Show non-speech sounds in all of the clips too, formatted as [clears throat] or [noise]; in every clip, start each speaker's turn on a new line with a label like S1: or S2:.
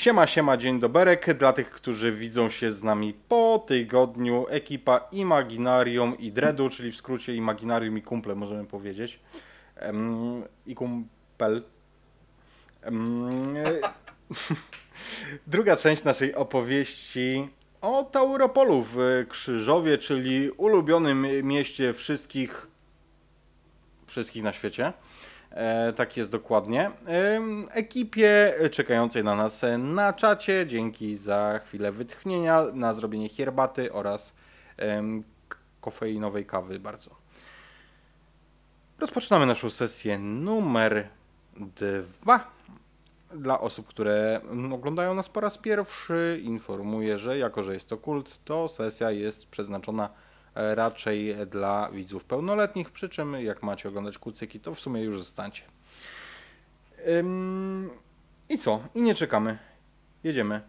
S1: Siema, siema, dzień doberek. Dla tych, którzy widzą się z nami po tygodniu, ekipa Imaginarium i Dreadu, czyli w skrócie Imaginarium i kumple, możemy powiedzieć. Em, I kumpel. Em, [laughs] Druga część naszej opowieści o Tauropolu w Krzyżowie, czyli ulubionym mieście wszystkich wszystkich na świecie. E, tak jest dokładnie. Ekipie czekającej na nas na czacie, dzięki za chwilę wytchnienia, na zrobienie herbaty oraz kofeinowej kawy bardzo. Rozpoczynamy naszą sesję numer dwa. Dla osób, które oglądają nas po raz pierwszy, informuję, że jako, że jest to kult, to sesja jest przeznaczona raczej dla widzów pełnoletnich, przy czym jak macie oglądać kucyki, to w sumie już zostańcie. Ym, I co? I nie czekamy. Jedziemy.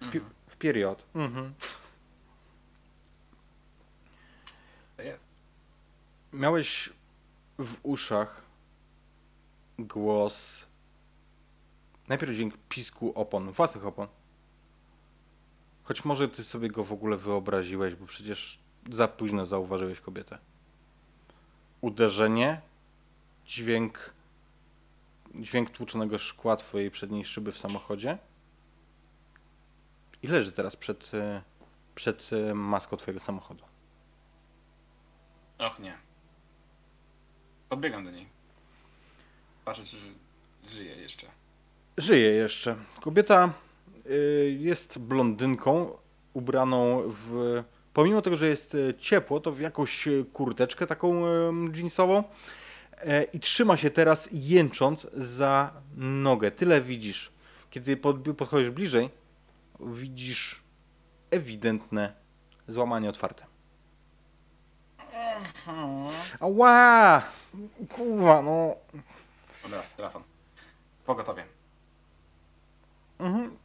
S1: W, pi- w period. Mhm.
S2: Jest.
S1: Miałeś w uszach głos. Najpierw dźwięk pisku opon, własnych opon. Choć może ty sobie go w ogóle wyobraziłeś, bo przecież za późno zauważyłeś kobietę. Uderzenie, dźwięk, dźwięk tłuczonego szkła twojej przedniej szyby w samochodzie. I leży teraz przed, e, przed e, maską twojego samochodu.
S2: Och nie. Podbiegam do niej. Patrzę, czy żyje jeszcze.
S1: Żyje jeszcze. Kobieta y, jest blondynką, ubraną w. Pomimo tego, że jest y, ciepło, to w jakąś y, kurteczkę taką y, jeansową. E, I trzyma się teraz jęcząc za nogę. Tyle widzisz. Kiedy pod, podchodzisz bliżej, widzisz ewidentne złamanie otwarte. Ała! Kurwa, no.
S2: Dobra, telefon. Pogotowie.
S1: Mhm.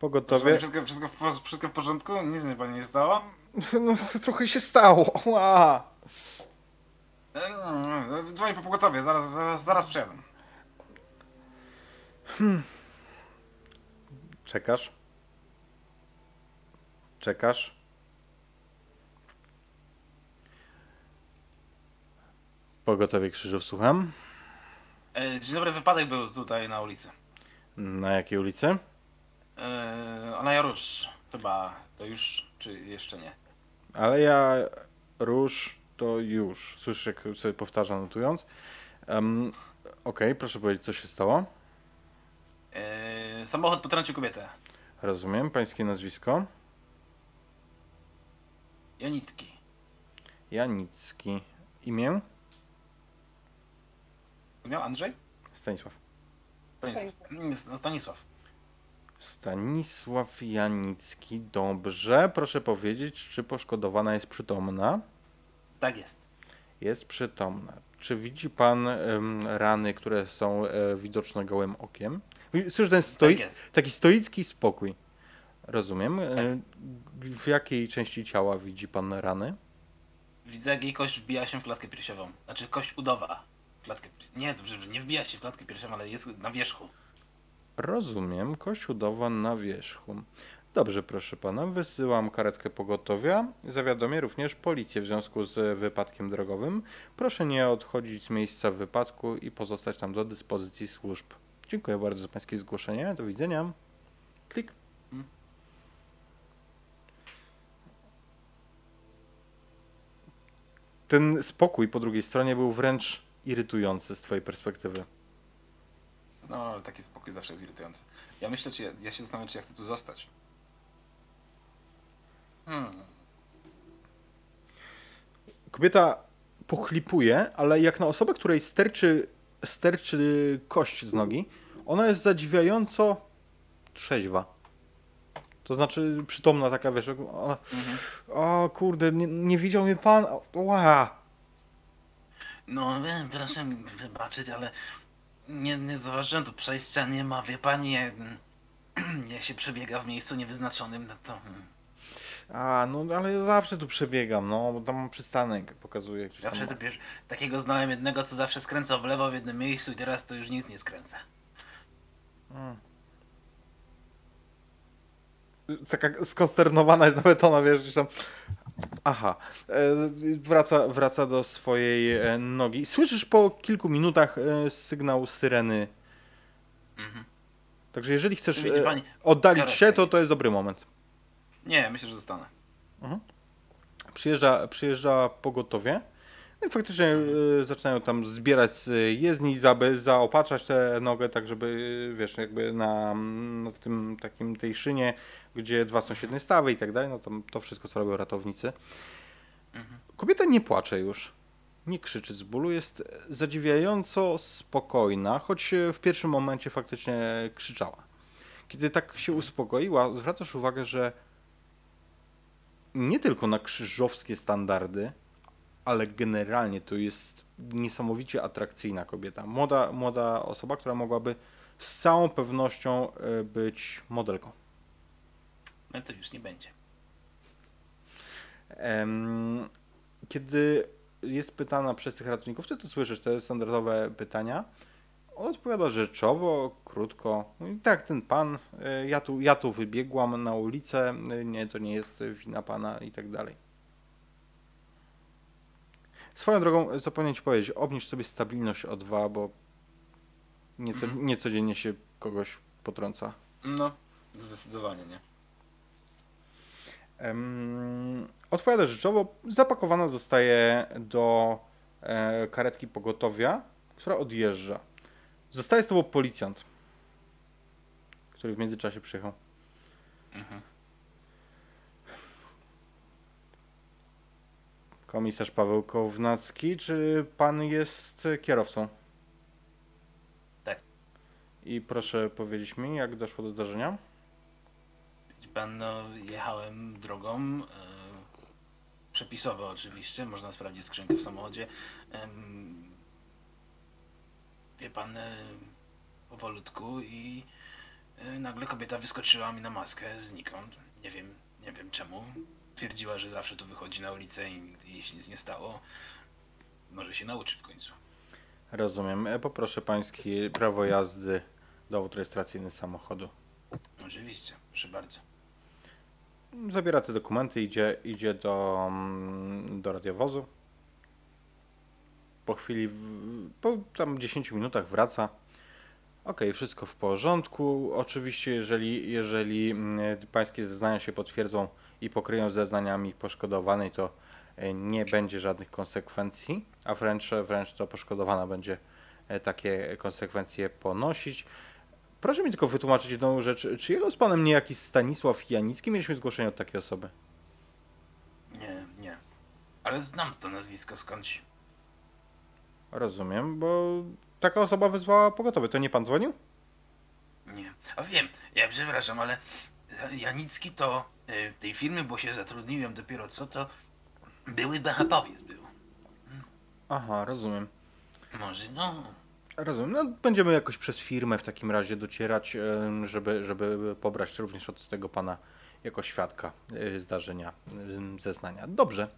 S1: Pogotowie.
S2: Wszystko, wszystko, wszystko w porządku? Nic mi pani nie stało?
S1: No, trochę się stało. Ła.
S2: E, no, no, Dzwonię po pogotowie, zaraz, zaraz, zaraz przyjadę.
S1: Czekasz? Czekasz? Pogotowie Krzyżów, słucham.
S2: E, Dzień dobry, wypadek był tutaj na ulicy.
S1: Na jakiej ulicy?
S2: E, Ona Jarusz. Chyba to już, czy jeszcze nie?
S1: Ale ja róż to już. Słyszysz, jak sobie powtarza notując. Um, Okej, proszę powiedzieć, co się stało.
S2: E, Samochód potrącił kobietę.
S1: Rozumiem. Pańskie nazwisko?
S2: Janicki.
S1: Janicki. Imię?
S2: Miał Andrzej?
S1: Stanisław.
S2: Stanisław. Nie, Stanisław.
S1: Stanisław Janicki. Dobrze. Proszę powiedzieć, czy poszkodowana jest przytomna?
S2: Tak jest.
S1: Jest przytomna. Czy widzi pan rany, które są e, widoczne gołym okiem? Słyszę ten stoi,
S2: Tak
S1: taki stoicki spokój. Rozumiem. E, w jakiej części ciała widzi pan rany?
S2: Widzę, jak jej kość wbija się w klatkę piersiową. Znaczy kość udowa. Klatkę Nie, dobrze, nie wbija się w klatkę piersiową, ale jest na wierzchu.
S1: Rozumiem. Kość udowa na wierzchu. Dobrze, proszę pana. Wysyłam karetkę pogotowia. Zawiadomię również policję w związku z wypadkiem drogowym. Proszę nie odchodzić z miejsca wypadku i pozostać tam do dyspozycji służb. Dziękuję bardzo za pańskie zgłoszenie. Do widzenia. Klik. Ten spokój po drugiej stronie był wręcz irytujący z twojej perspektywy.
S2: No, ale taki spokój zawsze jest irytujący. Ja myślę, czy ja, ja się zastanawiam, czy ja chcę tu zostać. Hmm.
S1: Kobieta pochlipuje, ale jak na osobę, której sterczy, sterczy kość z nogi, ona jest zadziwiająco trzeźwa. To znaczy przytomna taka, wiesz, o,
S2: Mhm.
S1: o kurde, nie, nie widział mnie pan, ła.
S2: No proszę wybaczyć, ale nie, nie zauważyłem tu przejścia, nie ma, wie pani, jak, [clears throat] jak się przebiega w miejscu niewyznaczonym, no to... hmm.
S1: A, no ale ja zawsze tu przebiegam, no, bo tam mam przystanek, gdzieś tam.
S2: Zawsze sobie wiesz, takiego znałem jednego, co zawsze skręcał w lewo w jednym miejscu i teraz to już nic nie skręca.
S1: Mm. taka skonsternowana jest nawet ona, wiesz, gdzieś tam. Aha. E, Wraca, wraca do swojej e, nogi. Słyszysz po kilku minutach e, sygnał syreny.
S2: Mhm.
S1: Także jeżeli chcesz
S2: pani,
S1: oddalić się, to to jest dobry moment.
S2: Nie, myślę, że zostanę.
S1: Przyjeżdża, przyjeżdża pogotowie. No i faktycznie e, zaczynają tam zbierać z jezdni, zaopatrzać tę nogę, tak żeby, e, wiesz, jakby na, na tym takim tej szynie, gdzie dwa są świetne stawy i tak dalej, no to, to wszystko, co robią ratownicy.
S2: Mhm.
S1: Kobieta nie płacze już. Nie krzyczy z bólu, jest zadziwiająco spokojna, choć w pierwszym momencie faktycznie krzyczała. Kiedy tak się uspokoiła, zwracasz uwagę, że nie tylko na krzyżowskie standardy, ale generalnie to jest niesamowicie atrakcyjna kobieta. Młoda, młoda osoba, która mogłaby z całą pewnością e, być modelką.
S2: No to już nie będzie.
S1: Kiedy jest pytana przez tych ratowników, ty to słyszysz te standardowe pytania, on odpowiada rzeczowo, krótko. Mówi, tak, ten pan, e, ja tu, ja tu wybiegłam na ulicę, e, nie, to nie jest wina pana i tak dalej. Swoją drogą, co powinien ci powiedzieć, obniż sobie stabilność o dwa, bo nieco,
S2: Mhm.
S1: niecodziennie się kogoś potrąca.
S2: No, zdecydowanie nie.
S1: Em, Odpowiada rzeczowo. Zapakowana zostaje do e, karetki pogotowia, która odjeżdża. Zostaje z tobą policjant, który w międzyczasie przyjechał.
S2: Mhm.
S1: Komisarz Paweł Kownacki, czy pan jest kierowcą?
S2: Tak.
S1: I proszę powiedzieć mi, jak doszło do zdarzenia?
S2: Widzi pan, no, jechałem drogą, e, przepisowo oczywiście, można sprawdzić skrzynkę w samochodzie. Em, wie pan, e, powolutku i e, nagle kobieta wyskoczyła mi na maskę znikąd. Nie wiem, nie wiem czemu. Twierdziła, że zawsze tu wychodzi na ulicę i jej się nic nie stało. Może się nauczy w końcu.
S1: Rozumiem. E, Poproszę pańskie prawo jazdy, dowód rejestracyjny samochodu.
S2: Oczywiście, proszę bardzo.
S1: Zabiera te dokumenty, idzie, idzie do, mm, do radiowozu. Po chwili, po tam 10 minutach wraca. Ok, wszystko w porządku. Oczywiście, jeżeli, jeżeli mm, pańskie zeznania się potwierdzą i pokryją zeznaniami poszkodowanej, to e, nie będzie żadnych konsekwencji, a wręcz, wręcz to poszkodowana będzie e, takie konsekwencje ponosić. Proszę mi tylko wytłumaczyć jedną rzecz. Czy jechał z panem niejaki Stanisław Janicki? Mieliśmy zgłoszenie od takiej osoby.
S2: Nie, nie. Ale znam to nazwisko skądś.
S1: Rozumiem, bo taka osoba wezwała pogotowie. To nie pan dzwonił?
S2: Nie. A wiem, ja przepraszam, ale Janicki to tej firmy, bo się zatrudniłem dopiero co, to były BHP-owiec był.
S1: Aha, rozumiem.
S2: Może, no,
S1: Rozumiem. No, będziemy jakoś przez firmę w takim razie docierać, żeby, żeby pobrać również od tego pana jako świadka y, zdarzenia, zeznania. Dobrze.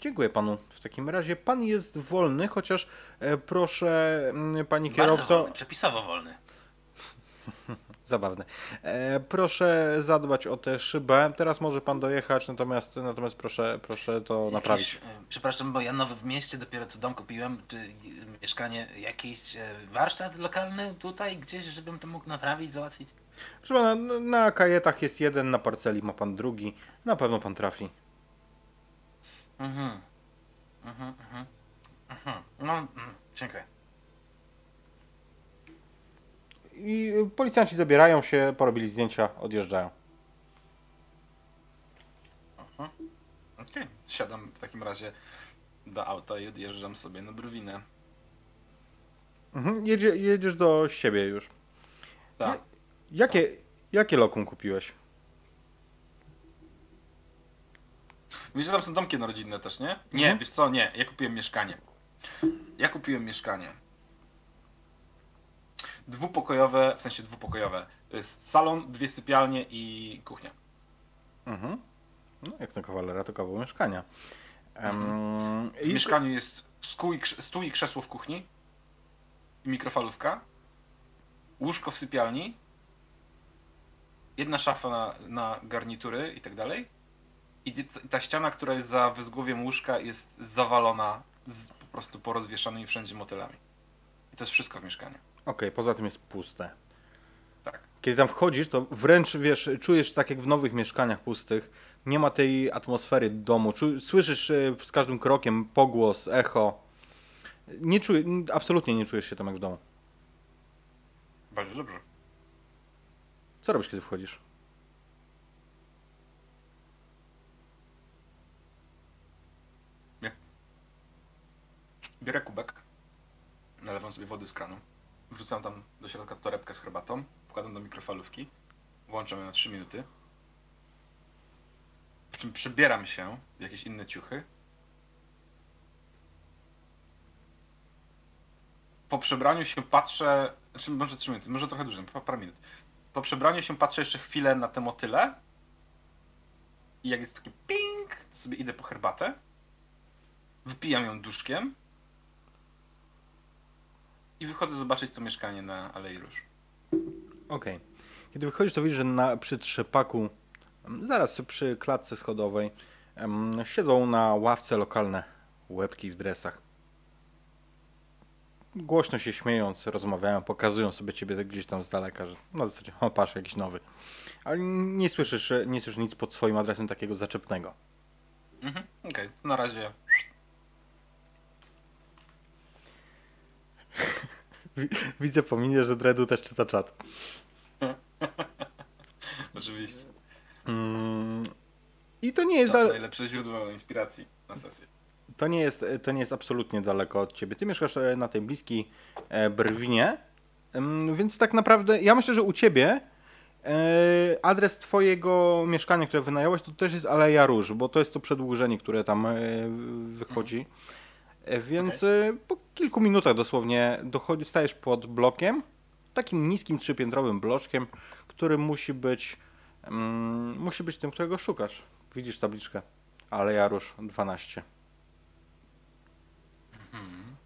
S1: Dziękuję panu w takim razie. Pan jest wolny, chociaż e, proszę, panie
S2: bardzo
S1: kierowco.
S2: wolny, przepisowo wolny. [laughs]
S1: Zabawne. E, proszę zadbać o tę szybę. Teraz może pan dojechać, natomiast, natomiast proszę, proszę to naprawić.
S2: Jakieś, y, przepraszam, bo ja nowy w mieście, dopiero co dom kupiłem, czy mieszkanie, jakiś y, warsztat lokalny tutaj gdzieś, żebym to mógł naprawić, załatwić?
S1: Proszę pana, na, na kajetach jest jeden, na parceli ma pan drugi. Na pewno pan trafi.
S2: Mhm. Mhm, mhm. Mhm. No, mm, dziękuję.
S1: I y, policjanci zabierają się, porobili zdjęcia, odjeżdżają.
S2: Mhm. Okej, siadam w takim razie do auta i odjeżdżam sobie na Browinę.
S1: Mhm. Jedzie, jedziesz do siebie już.
S2: Tak.
S1: Jakie, jakie lokum kupiłeś?
S2: Wiesz, że tam są domki rodzinne też, nie? Nie,
S1: Mhm.
S2: wiesz co, nie, ja kupiłem mieszkanie. Ja kupiłem mieszkanie. Dwupokojowe, w sensie dwupokojowe. Jest salon, dwie sypialnie i kuchnia.
S1: Mhm. No, jak na kawalera, to kawał mieszkania. Em,
S2: W mieszkaniu jest stół i, i krzesło w kuchni. I mikrofalówka. Łóżko w sypialni. jedna szafa na, na garnitury i tak dalej. I ta ściana, która jest za wyzgłowiem łóżka jest zawalona z, po prostu porozwieszanymi wszędzie motylami. I to jest wszystko w mieszkaniu.
S1: Okej, poza tym jest puste.
S2: Tak.
S1: Kiedy tam wchodzisz, to wręcz wiesz, czujesz tak jak w nowych mieszkaniach pustych. Nie ma tej atmosfery domu. Czu, słyszysz e, z każdym krokiem pogłos, echo. Nie czuję, absolutnie nie czujesz się tam jak w domu.
S2: Bardzo dobrze.
S1: Co robisz, kiedy wchodzisz?
S2: Biorę kubek, nalewam sobie wody z kranu, wrzucam tam do środka torebkę z herbatą, wkładam do mikrofalówki, włączam ją na 3 minuty, po czym przebieram się w jakieś inne ciuchy. Po przebraniu się patrzę, znaczy może 3 minuty, może trochę dłużej, pa- parę minut. Po przebraniu się patrzę jeszcze chwilę na te motyle i jak jest taki ping, to sobie idę po herbatę, wypijam ją duszkiem i wychodzę zobaczyć to mieszkanie na Alei Róż.
S1: Okej. Kiedy wychodzisz, to widzisz, że na, przy trzepaku, em, zaraz przy klatce schodowej, em, siedzą na ławce lokalne łebki w dresach. Głośno się śmiejąc, rozmawiają, pokazują sobie ciebie gdzieś tam z daleka, że na zasadzie, o patrz, jakiś nowy. Ale nie słyszysz, nie słyszysz nic pod swoim adresem takiego zaczepnego.
S2: Mhm, okej, to na razie
S1: Widzę po minie, że Dredu też czyta czat. [laughs]
S2: oczywiście.
S1: Mm, I to nie jest...
S2: To najlepsze źródło inspiracji na sesję.
S1: To nie jest, to nie jest absolutnie daleko od ciebie. Ty mieszkasz e, na tej bliskiej e, Brwinie, Em, więc tak naprawdę ja myślę, że u ciebie e, adres twojego mieszkania, które wynająłeś, to też jest Aleja Róż, bo to jest to przedłużenie, które tam wychodzi. E, Więc e, po kilku minutach dosłownie dochodzi, stajesz pod blokiem, takim niskim trzypiętrowym bloczkiem, który musi być mm, musi być tym, którego szukasz. Widzisz tabliczkę. Aleja Róż 12.
S2: Mhm.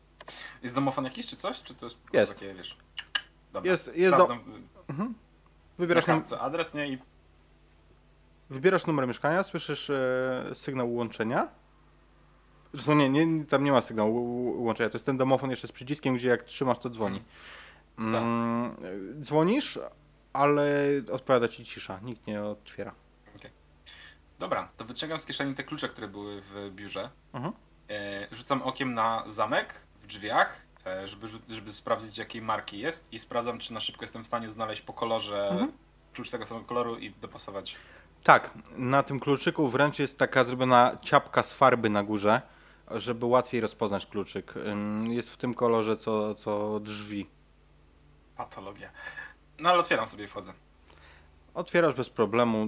S2: Jest domofon jakiś czy coś? Czy to jest
S1: Jest.
S2: takie, wiesz... Dobra,
S1: Jest- jest do- Mhm.
S2: na
S1: Wybierasz, num-
S2: kartce adres, nie? I
S1: wybierasz numer mieszkania, słyszysz e, sygnał łączenia. Zresztą nie, nie, tam nie ma sygnału łączenia, to jest ten domofon jeszcze z przyciskiem, gdzie jak trzymasz, to dzwoni. Mm, e, dzwonisz, ale odpowiada ci cisza, nikt nie otwiera.
S2: Dobra, to wyciągam z kieszeni te klucze, które były w biurze.
S1: Mhm.
S2: E, rzucam okiem na zamek w drzwiach, e, żeby, żeby sprawdzić jakiej marki jest i sprawdzam, czy na szybko jestem w stanie znaleźć po kolorze
S1: Mhm.
S2: klucz tego samego koloru i dopasować.
S1: Tak, na tym kluczyku wręcz jest taka zrobiona ciapka z farby na górze, żeby łatwiej rozpoznać kluczyk. Jest w tym kolorze co, co drzwi.
S2: Patologia. No ale otwieram sobie i wchodzę.
S1: Otwierasz bez problemu,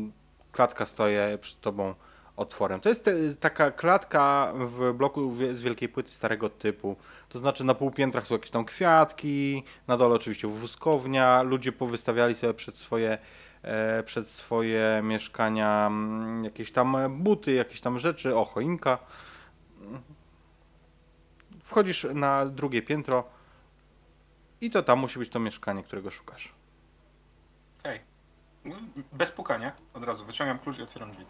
S1: klatka stoi przed tobą otworem. To jest te, taka klatka w bloku z wielkiej płyty starego typu. To znaczy na półpiętrach są jakieś tam kwiatki, na dole oczywiście wózkownia, ludzie powystawiali sobie przed swoje, e, przed swoje mieszkania mm, jakieś tam buty, jakieś tam rzeczy, o choinka. Wchodzisz na drugie piętro i to tam musi być to mieszkanie, którego szukasz.
S2: Okej. No, Bez pukania, od razu wyciągam klucz i otwieram drzwi.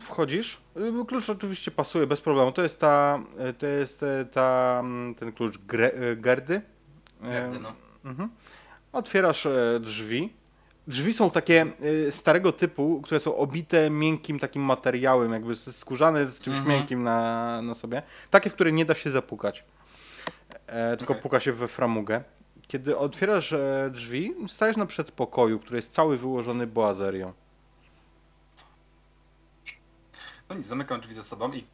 S1: Wchodzisz. Klucz oczywiście pasuje bez problemu. To jest ta, to jest y, ta, mm, ten klucz gre, y, Gerdy.
S2: Gerdy, no.
S1: Mhm. Otwierasz e, drzwi. Drzwi są takie y, starego typu, które są obite miękkim takim materiałem, jakby skórzane z czymś
S2: Mhm.
S1: miękkim na, na sobie. Takie, w które nie da się zapukać. E, tylko
S2: Okej.
S1: puka się we framugę. Kiedy otwierasz e, drzwi, stajesz na przedpokoju, który jest cały wyłożony boazerią.
S2: No nic, zamykam drzwi za sobą i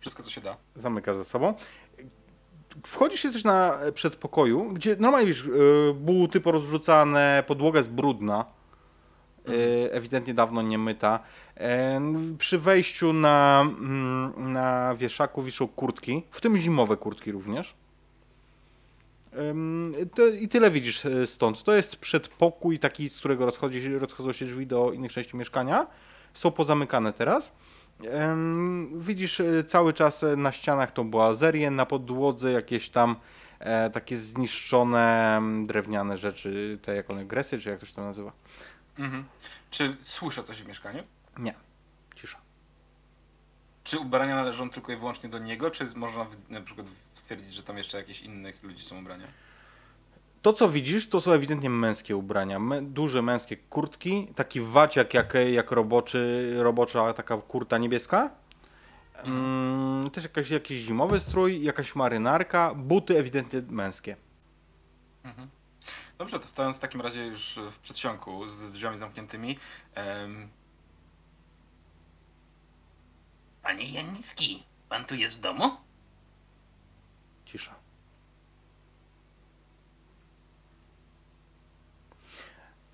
S2: wszystko co się da.
S1: zamykasz za sobą. Wchodzisz jesteś na e, przedpokoju, gdzie normalnie widzisz e, buty porozrzucane, podłoga jest brudna, e, ewidentnie dawno nie myta. Przy wejściu na, mm, na wieszaku wiszą kurtki, w tym zimowe kurtki również. I tyle widzisz stąd. To jest przedpokój taki, z którego rozchodzi, rozchodzą się drzwi do innych części mieszkania. Są pozamykane teraz. Widzisz e, cały czas e, na ścianach tą boazerię, na podłodze jakieś tam e, takie zniszczone drewniane rzeczy, te jak one, gresy, czy jak to się to nazywa?
S3: Mhm. Czy słyszę coś w mieszkaniu?
S1: Nie, cisza.
S3: Czy ubrania należą tylko i wyłącznie do niego, czy można na przykład stwierdzić, że tam jeszcze jakieś innych ludzi są ubrania?
S1: To, co widzisz, to są ewidentnie męskie ubrania. Mę, duże męskie kurtki, taki waciak jak, jak roboczy, robocza taka kurta niebieska. Mm, też jakaś, jakiś zimowy strój, jakaś marynarka, buty ewidentnie męskie.
S3: Mhm. Dobrze, to stojąc w takim razie już w przedsionku z drzwiami zamkniętymi, em,
S2: Panie Janicki, pan tu jest w domu?
S1: Cisza.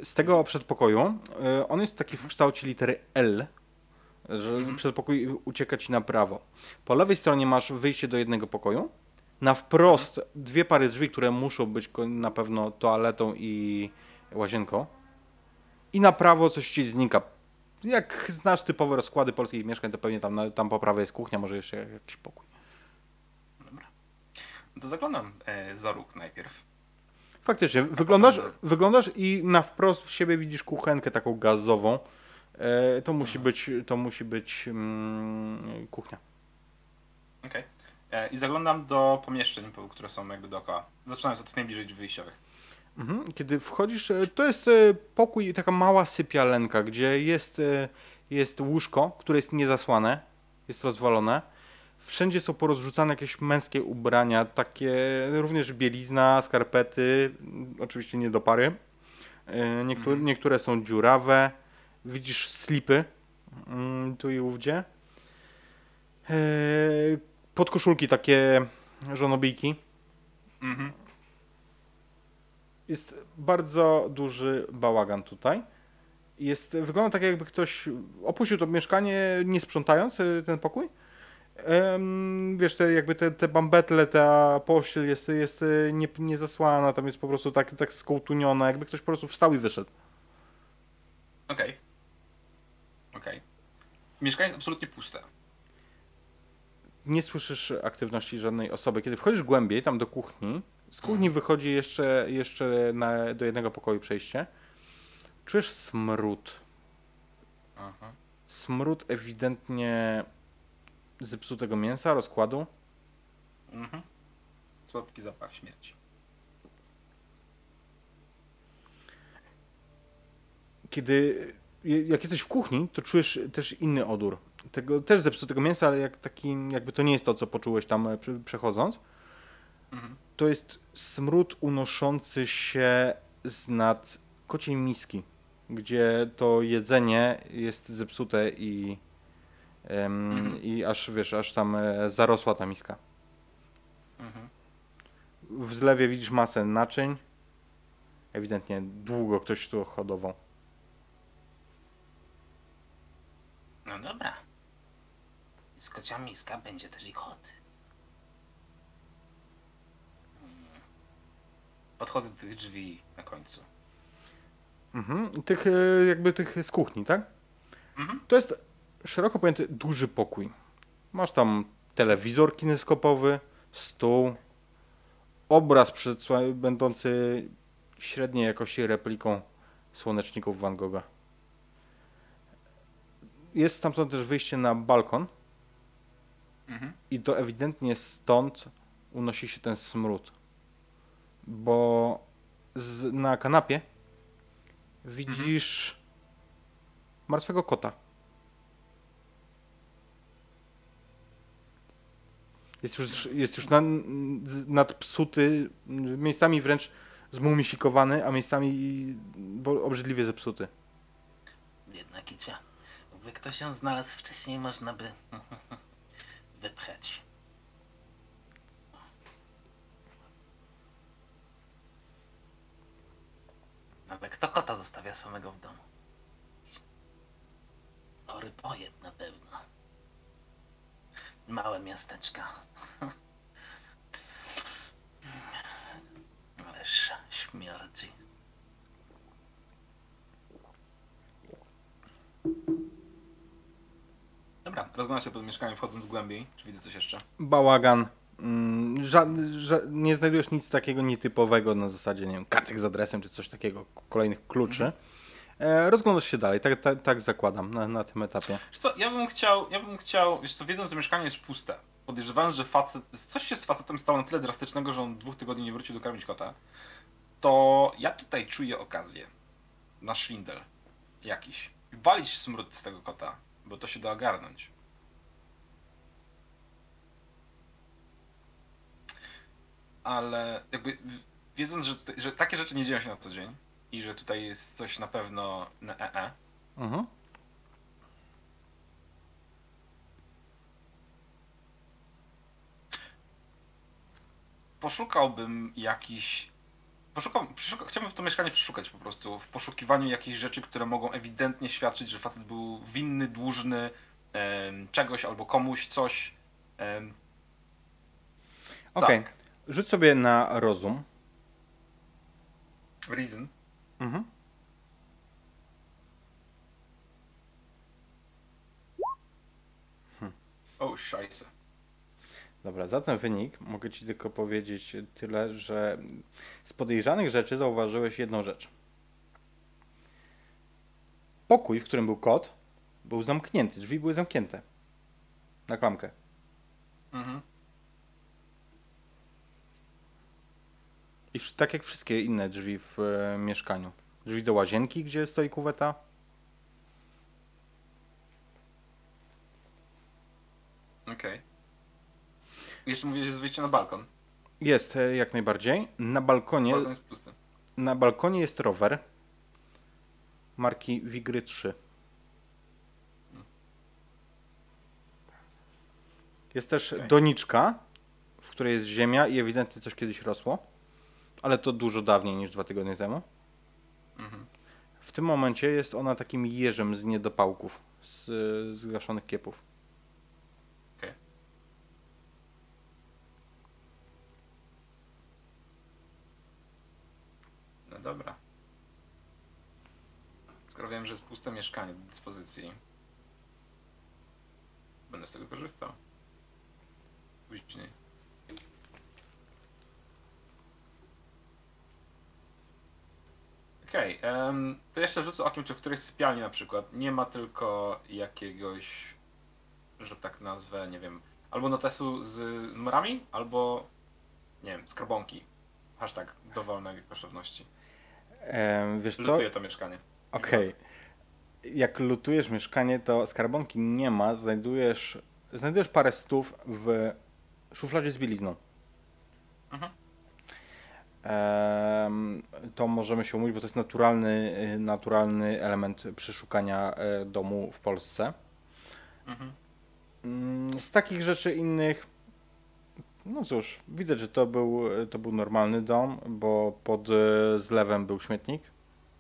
S1: Z tego przedpokoju, y, on jest taki w kształcie litery L, że
S3: Mhm.
S1: przedpokój ucieka ci na prawo. Po lewej stronie masz wyjście do jednego pokoju. Na wprost dwie pary drzwi, które muszą być na pewno toaletą i łazienką. I na prawo coś ci znika. Jak znasz typowe rozkłady polskich mieszkań, to pewnie tam, tam po prawej jest kuchnia, może jeszcze jakiś pokój.
S3: dobra. To zaglądam e, za róg najpierw.
S1: Faktycznie, wyglądasz, wyglądasz i na wprost w siebie widzisz kuchenkę taką gazową. E, to musi być, to musi być mm, kuchnia.
S3: Okej. E, I zaglądam do pomieszczeń, po- które są jakby dookoła. Zaczynając od tych najbliżej drzwi wyjściowych.
S1: Mhm. Kiedy wchodzisz, e, to jest e, pokój, taka mała sypialenka, gdzie jest, jest łóżko, które jest niezasłane, jest rozwalone. Wszędzie są porozrzucane jakieś męskie ubrania, takie również bielizna, skarpety, oczywiście nie do pary. E, Niektóre,
S3: Mhm.
S1: niektóre są dziurawe. Widzisz slipy mm, tu i ówdzie. E, Podkoszulki takie żonobijki.
S3: Mhm.
S1: Jest bardzo duży bałagan tutaj. Jest, wygląda tak, jakby ktoś opuścił to mieszkanie, nie sprzątając y, ten pokój. Wiesz, te, jakby te, te bambetle, ta pościel jest, jest y, nie, niezasłana, tam jest po prostu tak, tak skołtuniona, jakby ktoś po prostu wstał i wyszedł.
S3: Okej. Okej. Mieszkanie jest absolutnie puste.
S1: Nie słyszysz aktywności żadnej osoby. Kiedy wchodzisz głębiej, tam do kuchni, z kuchni wychodzi jeszcze, jeszcze na, do jednego pokoju przejście. Czujesz smród.
S3: Aha.
S1: Smród ewidentnie zepsutego mięsa, rozkładu.
S3: Mhm. Słodki zapach śmierci.
S1: Kiedy jak jesteś w kuchni, to czujesz też inny odór. Tego, też zepsutego mięsa, ale jak taki, jakby to nie jest to, co poczułeś tam e, przechodząc.
S3: Mhm.
S1: To jest smród unoszący się z nad kociej miski, gdzie to jedzenie jest zepsute i,
S3: Mhm.
S1: i aż, wiesz, aż tam e, zarosła ta miska.
S3: Mhm.
S1: W zlewie widzisz masę naczyń. Ewidentnie długo ktoś tu hodował.
S2: No dobra. Z kocia miska będzie też i kot.
S3: Podchodzę do tych drzwi na końcu.
S1: Mhm. Tych, e, jakby tych z kuchni, tak?
S3: Mhm.
S1: To jest szeroko pojęty duży pokój. Masz tam telewizor kineskopowy, stół, obraz będący średniej jakości repliką słoneczników Van Gogha. Jest stamtąd też wyjście na balkon
S3: Mhm.
S1: i to ewidentnie stąd unosi się ten smród. Bo z, na kanapie widzisz martwego kota. Jest już, jest już na, nadpsuty, miejscami wręcz zmumifikowany, a miejscami obrzydliwie zepsuty.
S2: Biedna kicia. Jakby ktoś ją znalazł wcześniej, można by [laughs] wypchać. Ale kto kota zostawia samego w domu? Chory pojeb na pewno. Małe miasteczka. Ależ śmierdzi.
S3: Dobra, rozglądam się pod mieszkaniem, wchodząc głębiej. Czy widzę coś jeszcze?
S1: Bałagan, Mm, ża- ża- nie znajdujesz nic takiego nietypowego na zasadzie, nie wiem, kartek z adresem czy coś takiego, kolejnych kluczy. E, rozglądasz się dalej, tak, tak, tak zakładam na, na tym etapie.
S2: Wiesz co, ja bym chciał, ja bym chciał, wiesz co, wiedząc, że mieszkanie jest puste, podejrzewając, że facet, coś się z facetem stało na tyle drastycznego, że on dwóch tygodni nie wrócił dokarmić kota, to ja tutaj czuję okazję na szwindel jakiś. Walić smród z tego kota, bo to się da ogarnąć. Ale jakby wiedząc, że, tutaj, że takie rzeczy nie dzieją się na co dzień i że tutaj jest coś na pewno na EE,
S1: Mhm.
S2: Poszukałbym jakiś. Poszukał, przeszuka, chciałbym to mieszkanie przeszukać po prostu w poszukiwaniu jakichś rzeczy, które mogą ewidentnie świadczyć, że facet był winny, dłużny em, czegoś albo komuś coś. Em,
S1: Okej,
S2: Tak.
S1: rzuć sobie na rozum.
S2: reason.
S1: Mhm.
S2: O, szajse.
S1: Dobra, za ten wynik mogę Ci tylko powiedzieć tyle, że z podejrzanych rzeczy zauważyłeś jedną rzecz. Pokój, w którym był kot, był zamknięty, drzwi były zamknięte. Na klamkę.
S2: Mhm.
S1: I tak jak wszystkie inne drzwi w e, mieszkaniu. Drzwi do łazienki, gdzie stoi kuweta.
S2: Okej. Jeszcze mówię, że jest wyjście na balkon.
S1: Jest e, jak najbardziej. Na balkonie,
S2: Balkon jest pusty.
S1: na balkonie jest rower marki Wigry 3. Jest też
S2: Okej.
S1: doniczka, w której jest ziemia i ewidentnie coś kiedyś rosło, ale to dużo dawniej niż dwa tygodnie temu.
S2: Mhm.
S1: W tym momencie jest ona takim jeżem z niedopałków, z e, zgaszonych kiepów.
S2: No dobra. Skoro wiem, że jest puste mieszkanie do dyspozycji, będę z tego korzystał. Później. Okej, em, to jeszcze rzucę okiem, czy w którejś sypialni na przykład nie ma tylko jakiegoś, że tak nazwę, nie wiem, albo notesu z numerami, albo, nie wiem, skarbonki. Hashtag dowolnej kosztowności.
S1: Wiesz co?
S2: Lutuję to mieszkanie.
S1: Okej. Jak lutujesz mieszkanie, to skarbonki nie ma, znajdujesz, znajdujesz parę stów w szufladzie z bielizną.
S2: Mhm.
S1: To możemy się umówić, bo to jest naturalny, naturalny element przeszukania e, domu w Polsce.
S2: Mhm.
S1: Mm, Z takich rzeczy innych, no cóż, widać, że to był, to był normalny dom, bo pod e, zlewem był śmietnik,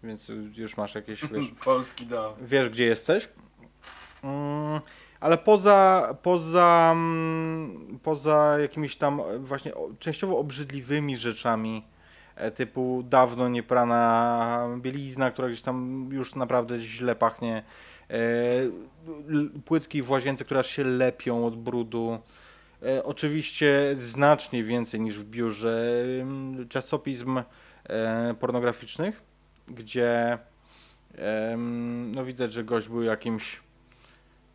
S1: więc już masz jakieś, [laughs] wiesz,
S2: Polski dom.
S1: wiesz gdzie jesteś. Mm, Ale poza, poza, mm, poza jakimiś tam właśnie o- częściowo obrzydliwymi rzeczami, e, typu dawno nieprana bielizna, która gdzieś tam już naprawdę źle pachnie, e, płytki w łazience, które aż się lepią od brudu. E, Oczywiście znacznie więcej niż w biurze czasopism e, pornograficznych, gdzie No widać, że gość był jakimś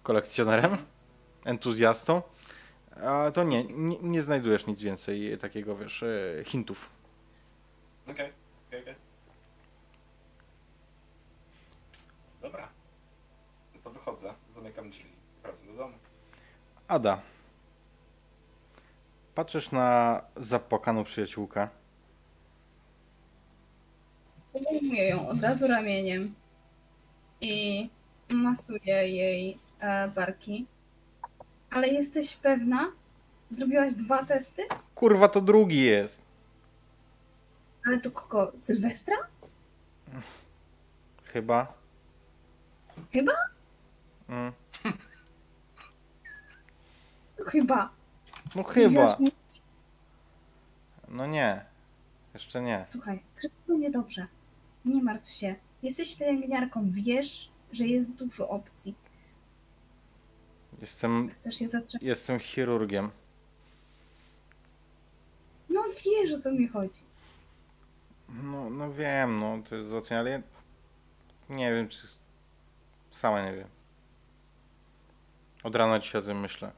S1: kolekcjonerem, entuzjastą. A to nie, nie, nie znajdujesz nic więcej takiego, wiesz, e, hintów.
S2: Okej, okej, okej. Dobra. No to wychodzę, zamykam drzwi, wracam do domu.
S1: Ada, patrzysz na zapłakaną przyjaciółkę.
S4: Ujmuję ją od razu ramieniem i masuję jej e, barki. Ale jesteś pewna? Zrobiłaś dwa testy?
S1: Kurwa, to drugi jest.
S4: Ale to kogo? Sylwestra?
S1: Chyba.
S4: Chyba?
S1: Mm.
S4: To chyba.
S1: No chyba. No nie. Jeszcze nie.
S4: Słuchaj, wszystko będzie dobrze. Nie martw się. Jesteś pielęgniarką, wiesz, że jest dużo opcji.
S1: Jestem,
S4: Chcesz je zatrzymać?
S1: jestem chirurgiem.
S4: wiesz o co mi chodzi.
S1: No, no wiem, no to jest załatwienie, ale ja nie wiem, czy sama nie wiem. Od rana dzisiaj o tym myślę.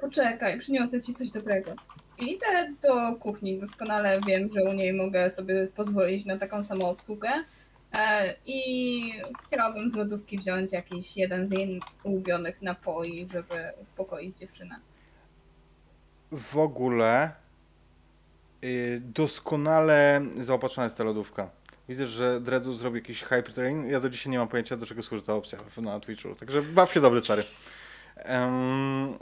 S4: Poczekaj, przyniosę ci coś dobrego. Idę do kuchni, doskonale wiem, że u niej mogę sobie pozwolić na taką samą obsługę. E, I chciałabym z lodówki wziąć jakiś jeden z jej ulubionych napoi, żeby uspokoić dziewczynę.
S1: W ogóle y, doskonale zaopatrzona jest ta lodówka. Widzę, że Dredu zrobi jakiś hypertrain. Ja do dzisiaj nie mam pojęcia, do czego służy ta opcja na Twitchu. Także baw się dobry, stary. E,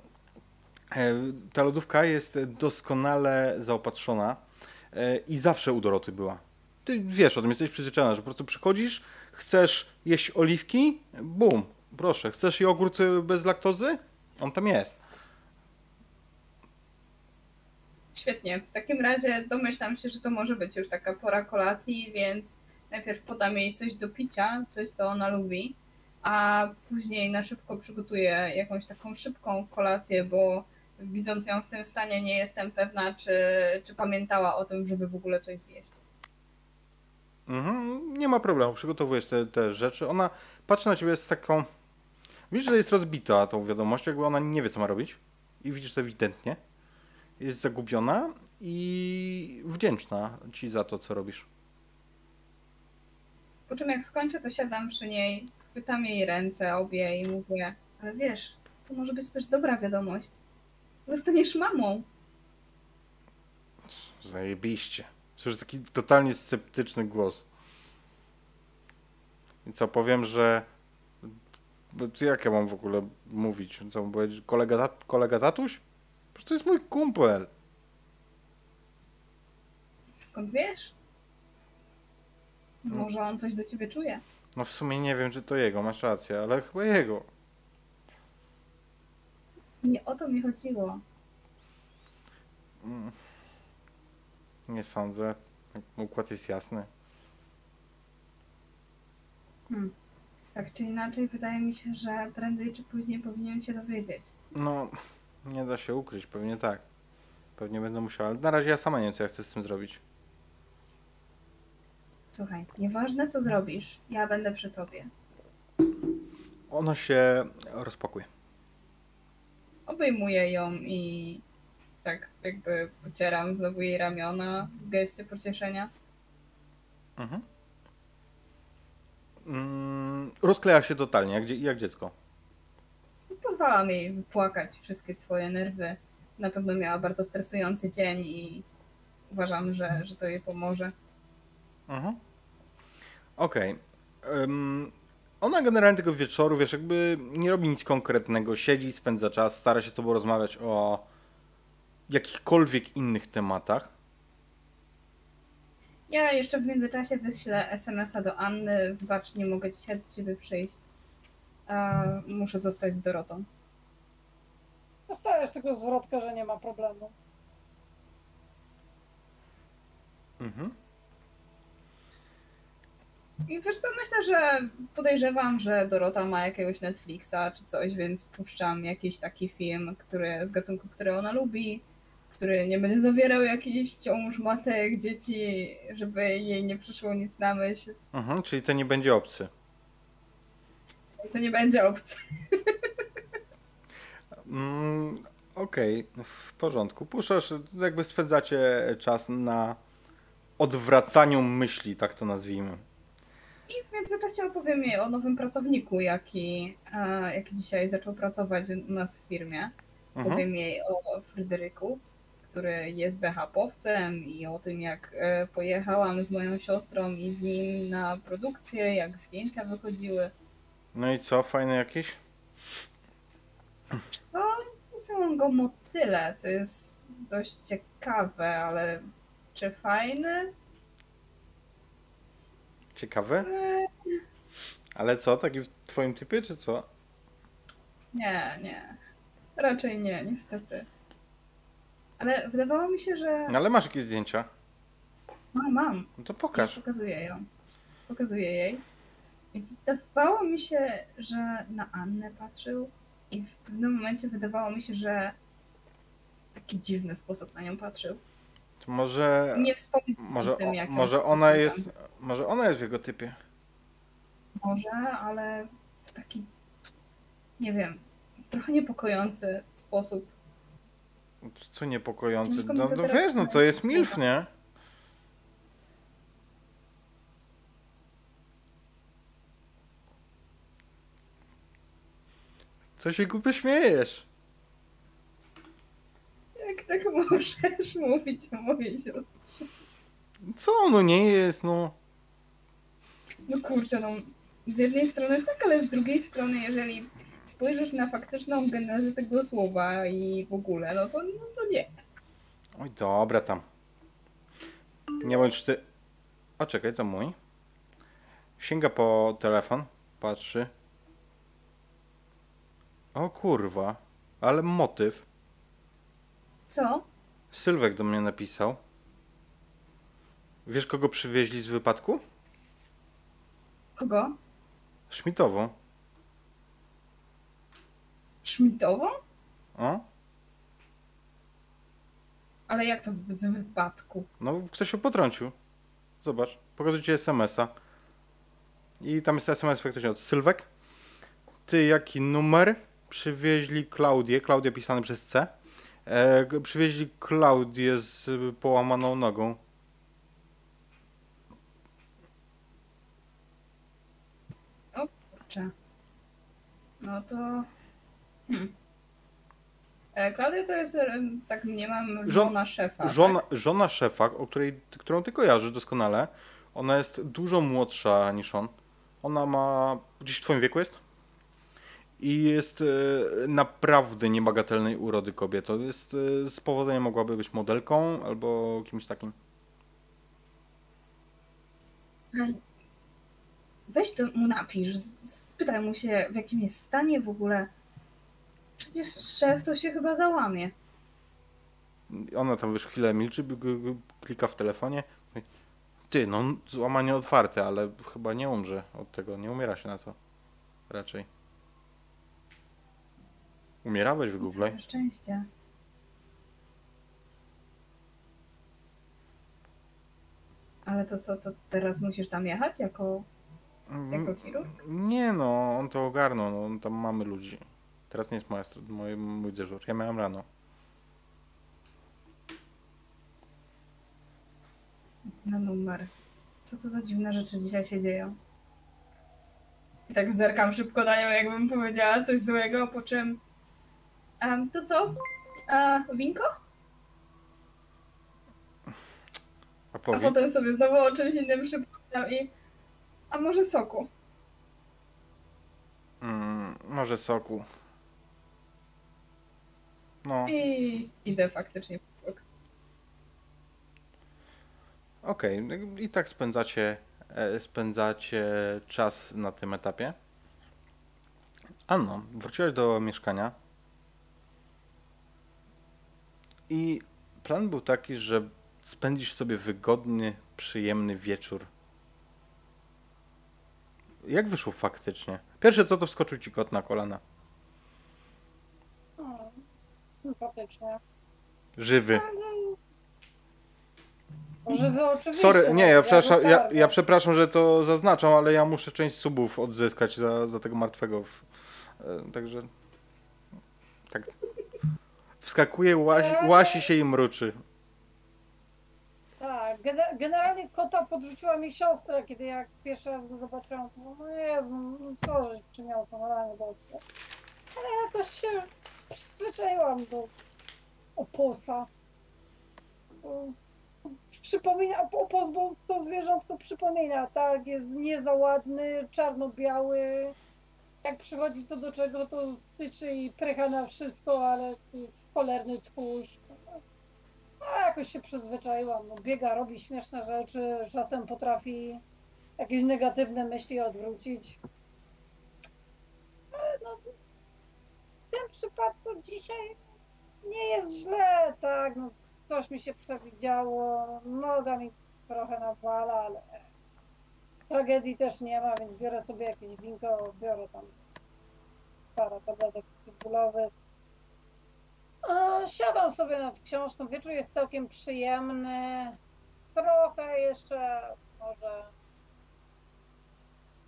S1: ta lodówka jest doskonale zaopatrzona e, i zawsze u Doroty była. Ty wiesz o tym, jesteś przyzwyczajona, że po prostu przychodzisz, chcesz jeść oliwki, bum, proszę. Chcesz jogurt y, bez laktozy? On tam jest.
S4: Świetnie. W takim razie domyślam się, że to może być już taka pora kolacji, więc najpierw podam jej coś do picia, coś co ona lubi, a później na szybko przygotuję jakąś taką szybką kolację, bo widząc ją w tym stanie nie jestem pewna, czy, czy pamiętała o tym, żeby w ogóle coś zjeść.
S1: Mhm, nie ma problemu, przygotowujesz te, te rzeczy. Ona patrzy na ciebie z taką. Widzisz, że jest rozbita tą wiadomością, jakby ona nie wie, co ma robić. I widzisz to ewidentnie. Jest zagubiona i wdzięczna ci za to, co robisz.
S4: Po czym jak skończę, to siadam przy niej, chwytam jej ręce obie i mówię, ale wiesz, to może być też dobra wiadomość. Zostaniesz mamą.
S1: Zajebiście. Słyszę taki totalnie sceptyczny głos. I co, powiem, że... bo Jak ja mam w ogóle mówić? Co mam powiedzieć? Kolega, tat... kolega tatuś? Przecież to jest mój kumpel.
S4: Skąd wiesz? Może on coś do ciebie czuje.
S1: No w sumie nie wiem, czy to jego, masz rację, ale chyba jego.
S4: Nie o to mi chodziło.
S1: Mm. Nie sądzę. Układ jest jasny.
S4: Hmm. Tak czy inaczej, wydaje mi się, że prędzej czy później powinien się dowiedzieć.
S1: No, nie da się ukryć, pewnie tak. Pewnie będę musiał, ale na razie ja sama nie wiem, co ja chcę z tym zrobić.
S4: Słuchaj, nieważne co zrobisz, ja będę przy tobie.
S1: Ono się rozpakuje.
S4: Obejmuję ją i tak jakby pocieram znowu jej ramiona w geście pocieszenia.
S1: Mhm. Mm, rozkleja się totalnie, jak, jak dziecko.
S4: Pozwalam jej wypłakać wszystkie swoje nerwy. Na pewno miała bardzo stresujący dzień i uważam, że, że to jej pomoże.
S1: Mhm. Okej. Ym, Ona generalnie tego wieczoru, wiesz, jakby nie robi nic konkretnego. Siedzi, spędza czas, stara się z tobą rozmawiać o jakichkolwiek innych tematach.
S4: Ja jeszcze w międzyczasie wyślę SMS-a do Anny. Wybacz, nie mogę dzisiaj do ciebie przyjść. A muszę zostać z Dorotą.
S5: Dostajesz tylko zwrotkę, że nie ma problemu.
S1: Mhm.
S4: I wiesz co, myślę, że podejrzewam, że Dorota ma jakiegoś Netflixa czy coś, więc puszczam jakiś taki film, który z gatunku, który ona lubi, który nie będzie zawierał jakichś ciąż matek, dzieci, żeby jej nie przyszło nic na myśl.
S1: Mhm, czyli to nie będzie obcy.
S4: To nie będzie opcja. [laughs]
S1: Mm, Okej, w porządku. Puszczasz, jakby spędzacie czas na odwracaniu myśli, tak to nazwijmy.
S4: I w międzyczasie opowiem jej o nowym pracowniku, jaki, e, jaki dzisiaj zaczął pracować u nas w firmie.
S1: Mhm.
S4: Powiem jej o Fryderyku, który jest BHP-owcem i o tym, jak e, pojechałam z moją siostrą i z nim na produkcję, jak zdjęcia wychodziły.
S1: No i co, fajne jakieś?
S4: To są go motyle, co jest dość ciekawe, ale czy fajne?
S1: Ciekawe? Ale co, taki w twoim typie, czy co?
S4: Nie, nie. Raczej nie, niestety. Ale wydawało mi się, że.
S1: No ale masz jakieś zdjęcia?
S4: Mam, mam.
S1: No to pokaż.
S4: Pokazuję ją. Pokazuję jej. I wydawało mi się, że na Annę patrzył. I w pewnym momencie wydawało mi się, że w taki dziwny sposób na nią patrzył.
S1: To może,
S4: Nie wspomnę
S1: może,
S4: o tym, jak
S1: może ona
S4: pamiętam.
S1: jest, może ona jest w jego typie.
S4: Może, ale w taki, nie wiem, trochę niepokojący sposób.
S1: Co
S4: mi
S1: No, no wiesz, no to jest milf, nie? Co się głupio śmiejesz?
S4: Tak możesz mówić o mojej siostrze?
S1: Co ono nie jest, no?
S4: No kurczę, no z jednej strony tak, ale z drugiej strony, jeżeli spojrzysz na faktyczną genezę tego słowa i w ogóle, no to, no to nie.
S1: Oj, dobra tam. Nie bądź ty. O, czekaj, to mój. Sięga po telefon, patrzy. O kurwa, ale motyw.
S4: Co?
S1: Sylwek do mnie napisał. Wiesz, kogo przywieźli z wypadku?
S4: Kogo?
S1: Szmitową.
S4: Szmitową?
S1: O?
S4: Ale jak to w, z wypadku?
S1: No, ktoś się potrącił. Zobacz, pokazuję ci SMS-a. I tam jest SMS faktycznie od Sylwek. Ty, jaki numer? Przywieźli Klaudię, Klaudia pisane przez C. E, przywieźli Klaudię z y, połamaną nogą.
S4: Kurczę. No to... Hmm. E, Klaudia to jest, e, tak mniemam,
S1: Żon-
S4: żona szefa.
S1: Żona,
S4: Tak?
S1: żona szefa, o której, którą ty kojarzysz doskonale, ona jest dużo młodsza niż on. Ona ma. gdzieś w twoim wieku jest? I jest e, naprawdę niebagatelnej urody kobietą. Jest e, z powodzeniem mogłaby być modelką albo kimś takim.
S4: Weź to mu napisz, spytaj mu się w jakim jest stanie w ogóle. Przecież szef to się chyba załamie.
S1: Ona tam wiesz chwilę milczy, klika w telefonie. Ty, no złamanie otwarte, ale chyba nie umrze od tego. Nie umiera się na to. Raczej. Umierałeś w Google.
S4: Całe szczęście. Ale to co, to teraz musisz tam jechać jako, jako chirurg?
S1: Nie no, on to ogarnął, no, on tam mamy ludzi. Teraz nie jest moja, mój, mój dyżur, ja miałem rano.
S4: Na numer. Co to za dziwne rzeczy dzisiaj się dzieją? I tak zerkam szybko na nią, jakbym powiedziała coś złego, po czym... Um, to co? A, winko?
S1: A
S4: A potem sobie znowu o czymś innym przypominam i... A może soku?
S1: mm, może soku. No,
S4: I idę faktycznie po sok.
S1: okej, i tak spędzacie, e, spędzacie czas na tym etapie. Anno, wróciłaś do mieszkania. I plan był taki, że spędzisz sobie wygodny, przyjemny wieczór. Jak wyszło faktycznie? Pierwsze co to wskoczył ci kot na kolana.
S5: O, sympatycznie.
S1: Żywy.
S5: Żywy oczywiście.
S1: Sorry, nie, ja
S5: no,
S1: przepraszam, ja, ja przepraszam, że to zaznaczam, ale ja muszę część subów odzyskać za, za tego martwego. e, Także. Tak. Wskakuje, łasi, łasi się i mruczy.
S5: Tak, gene- generalnie kota podrzuciła mi siostra, kiedy jak pierwszy raz go zobaczyłam, to no Jezu, no co żeś przymiał to rany boskie. Ale jakoś się przyzwyczaiłam do oposa. Przypomina, opos, bo to zwierzątko przypomina, tak, jest nie za ładny, czarno-biały. Jak przychodzi co do czego, to syczy i prycha na wszystko, ale to jest cholerny tchórz. A jakoś się przyzwyczaiłam. No, biega, robi śmieszne rzeczy, czasem potrafi jakieś negatywne myśli odwrócić. Ale no, w tym przypadku dzisiaj nie jest źle, tak. No, coś mi się przewidziało, noga mi trochę nawala, ale tragedii też nie ma, więc biorę sobie jakieś winko, biorę tam parę tabletek bólowych. Siadam sobie nad książką. Wieczór jest całkiem przyjemny. Trochę jeszcze może.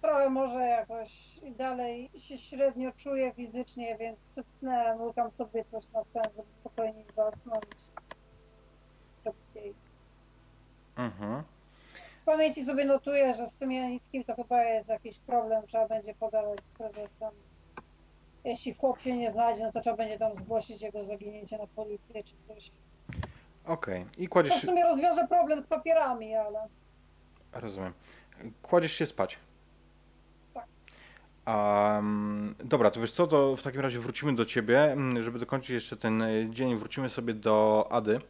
S5: Trochę może jakoś dalej się średnio czuję fizycznie, więc przed snem łykam sobie coś na sen, żeby spokojniej zasnąć. Szybciej.
S1: Mhm.
S5: W pamięci sobie notuję, że z tym Janickim to chyba jest jakiś problem, trzeba będzie pogadać z prezesem. Jeśli chłop się nie znajdzie, no to trzeba będzie tam zgłosić jego zaginięcie na policję czy coś.
S1: Okej. I
S5: To
S1: kładziesz
S5: w
S1: się...
S5: sumie rozwiąże problem z papierami, ale
S1: Rozumiem. Kładziesz się spać.
S5: Tak.
S1: Dobra, to wiesz co, to w takim razie wrócimy do ciebie, mm, żeby dokończyć jeszcze ten e, dzień, wrócimy sobie do Ady.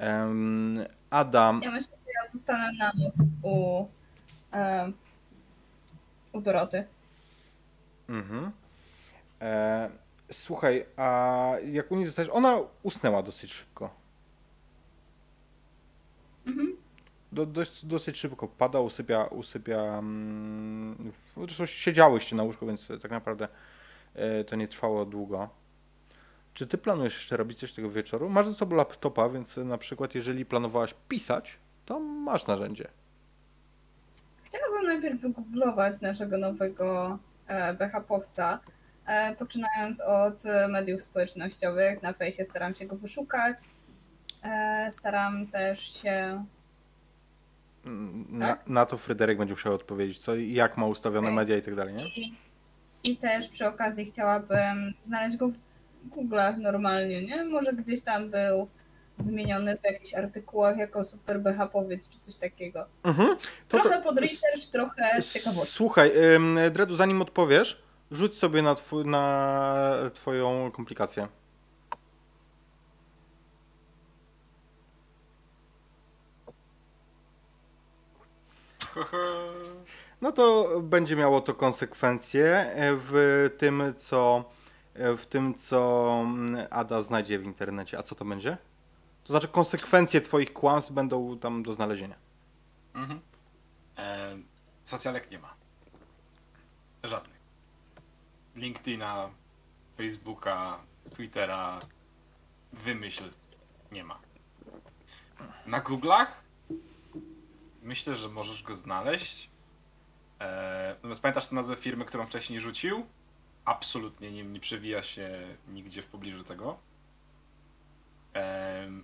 S1: Em, Ada,
S4: Ja myślę, że ja zostanę na noc u, e, u Doroty.
S1: mhm. e, słuchaj, a jak u niej zostajesz, ona usnęła dosyć szybko.
S4: Mhm.
S1: Do, dość, dosyć szybko pada, usypia, usypia. Mm, zresztą siedziałyście na łóżku, więc tak naprawdę e, to nie trwało długo. Czy ty planujesz jeszcze robić coś tego wieczoru? Masz ze sobą laptopa, więc na przykład jeżeli planowałaś pisać, to masz narzędzie.
S4: Chciałabym najpierw wygooglować naszego nowego e, BHP-owca, e, poczynając od e, mediów społecznościowych. Na fejsie staram się go wyszukać. E, staram też się
S1: Mm, Na,
S4: Tak?
S1: na to Fryderyk będzie musiał odpowiedzieć, co i jak ma ustawione media i tak dalej, nie?
S4: I, I też przy okazji chciałabym znaleźć go w Google'ach normalnie, nie? Może gdzieś tam był wymieniony w jakichś artykułach jako super BHP-owiec czy coś takiego.
S1: Mhm. To, to,
S4: Trochę pod research, trochę z ciekawości.
S1: Słuchaj, Dredu, zanim odpowiesz, rzuć sobie na, twój, na twoją komplikację. [laughs] No to będzie miało to konsekwencje w tym, co w tym, co mm, Ada znajdzie w internecie. A co to będzie? To znaczy konsekwencje twoich kłamstw będą tam do znalezienia.
S2: Mhm. E, socjalek nie ma. Żadnych. LinkedIna, Facebooka, Twittera, wymyśl, nie ma. Na Google'ach myślę, że możesz go znaleźć. E, natomiast pamiętasz tę nazwę firmy, którą wcześniej rzucił? Absolutnie nie, nie przewija się nigdzie w pobliżu tego.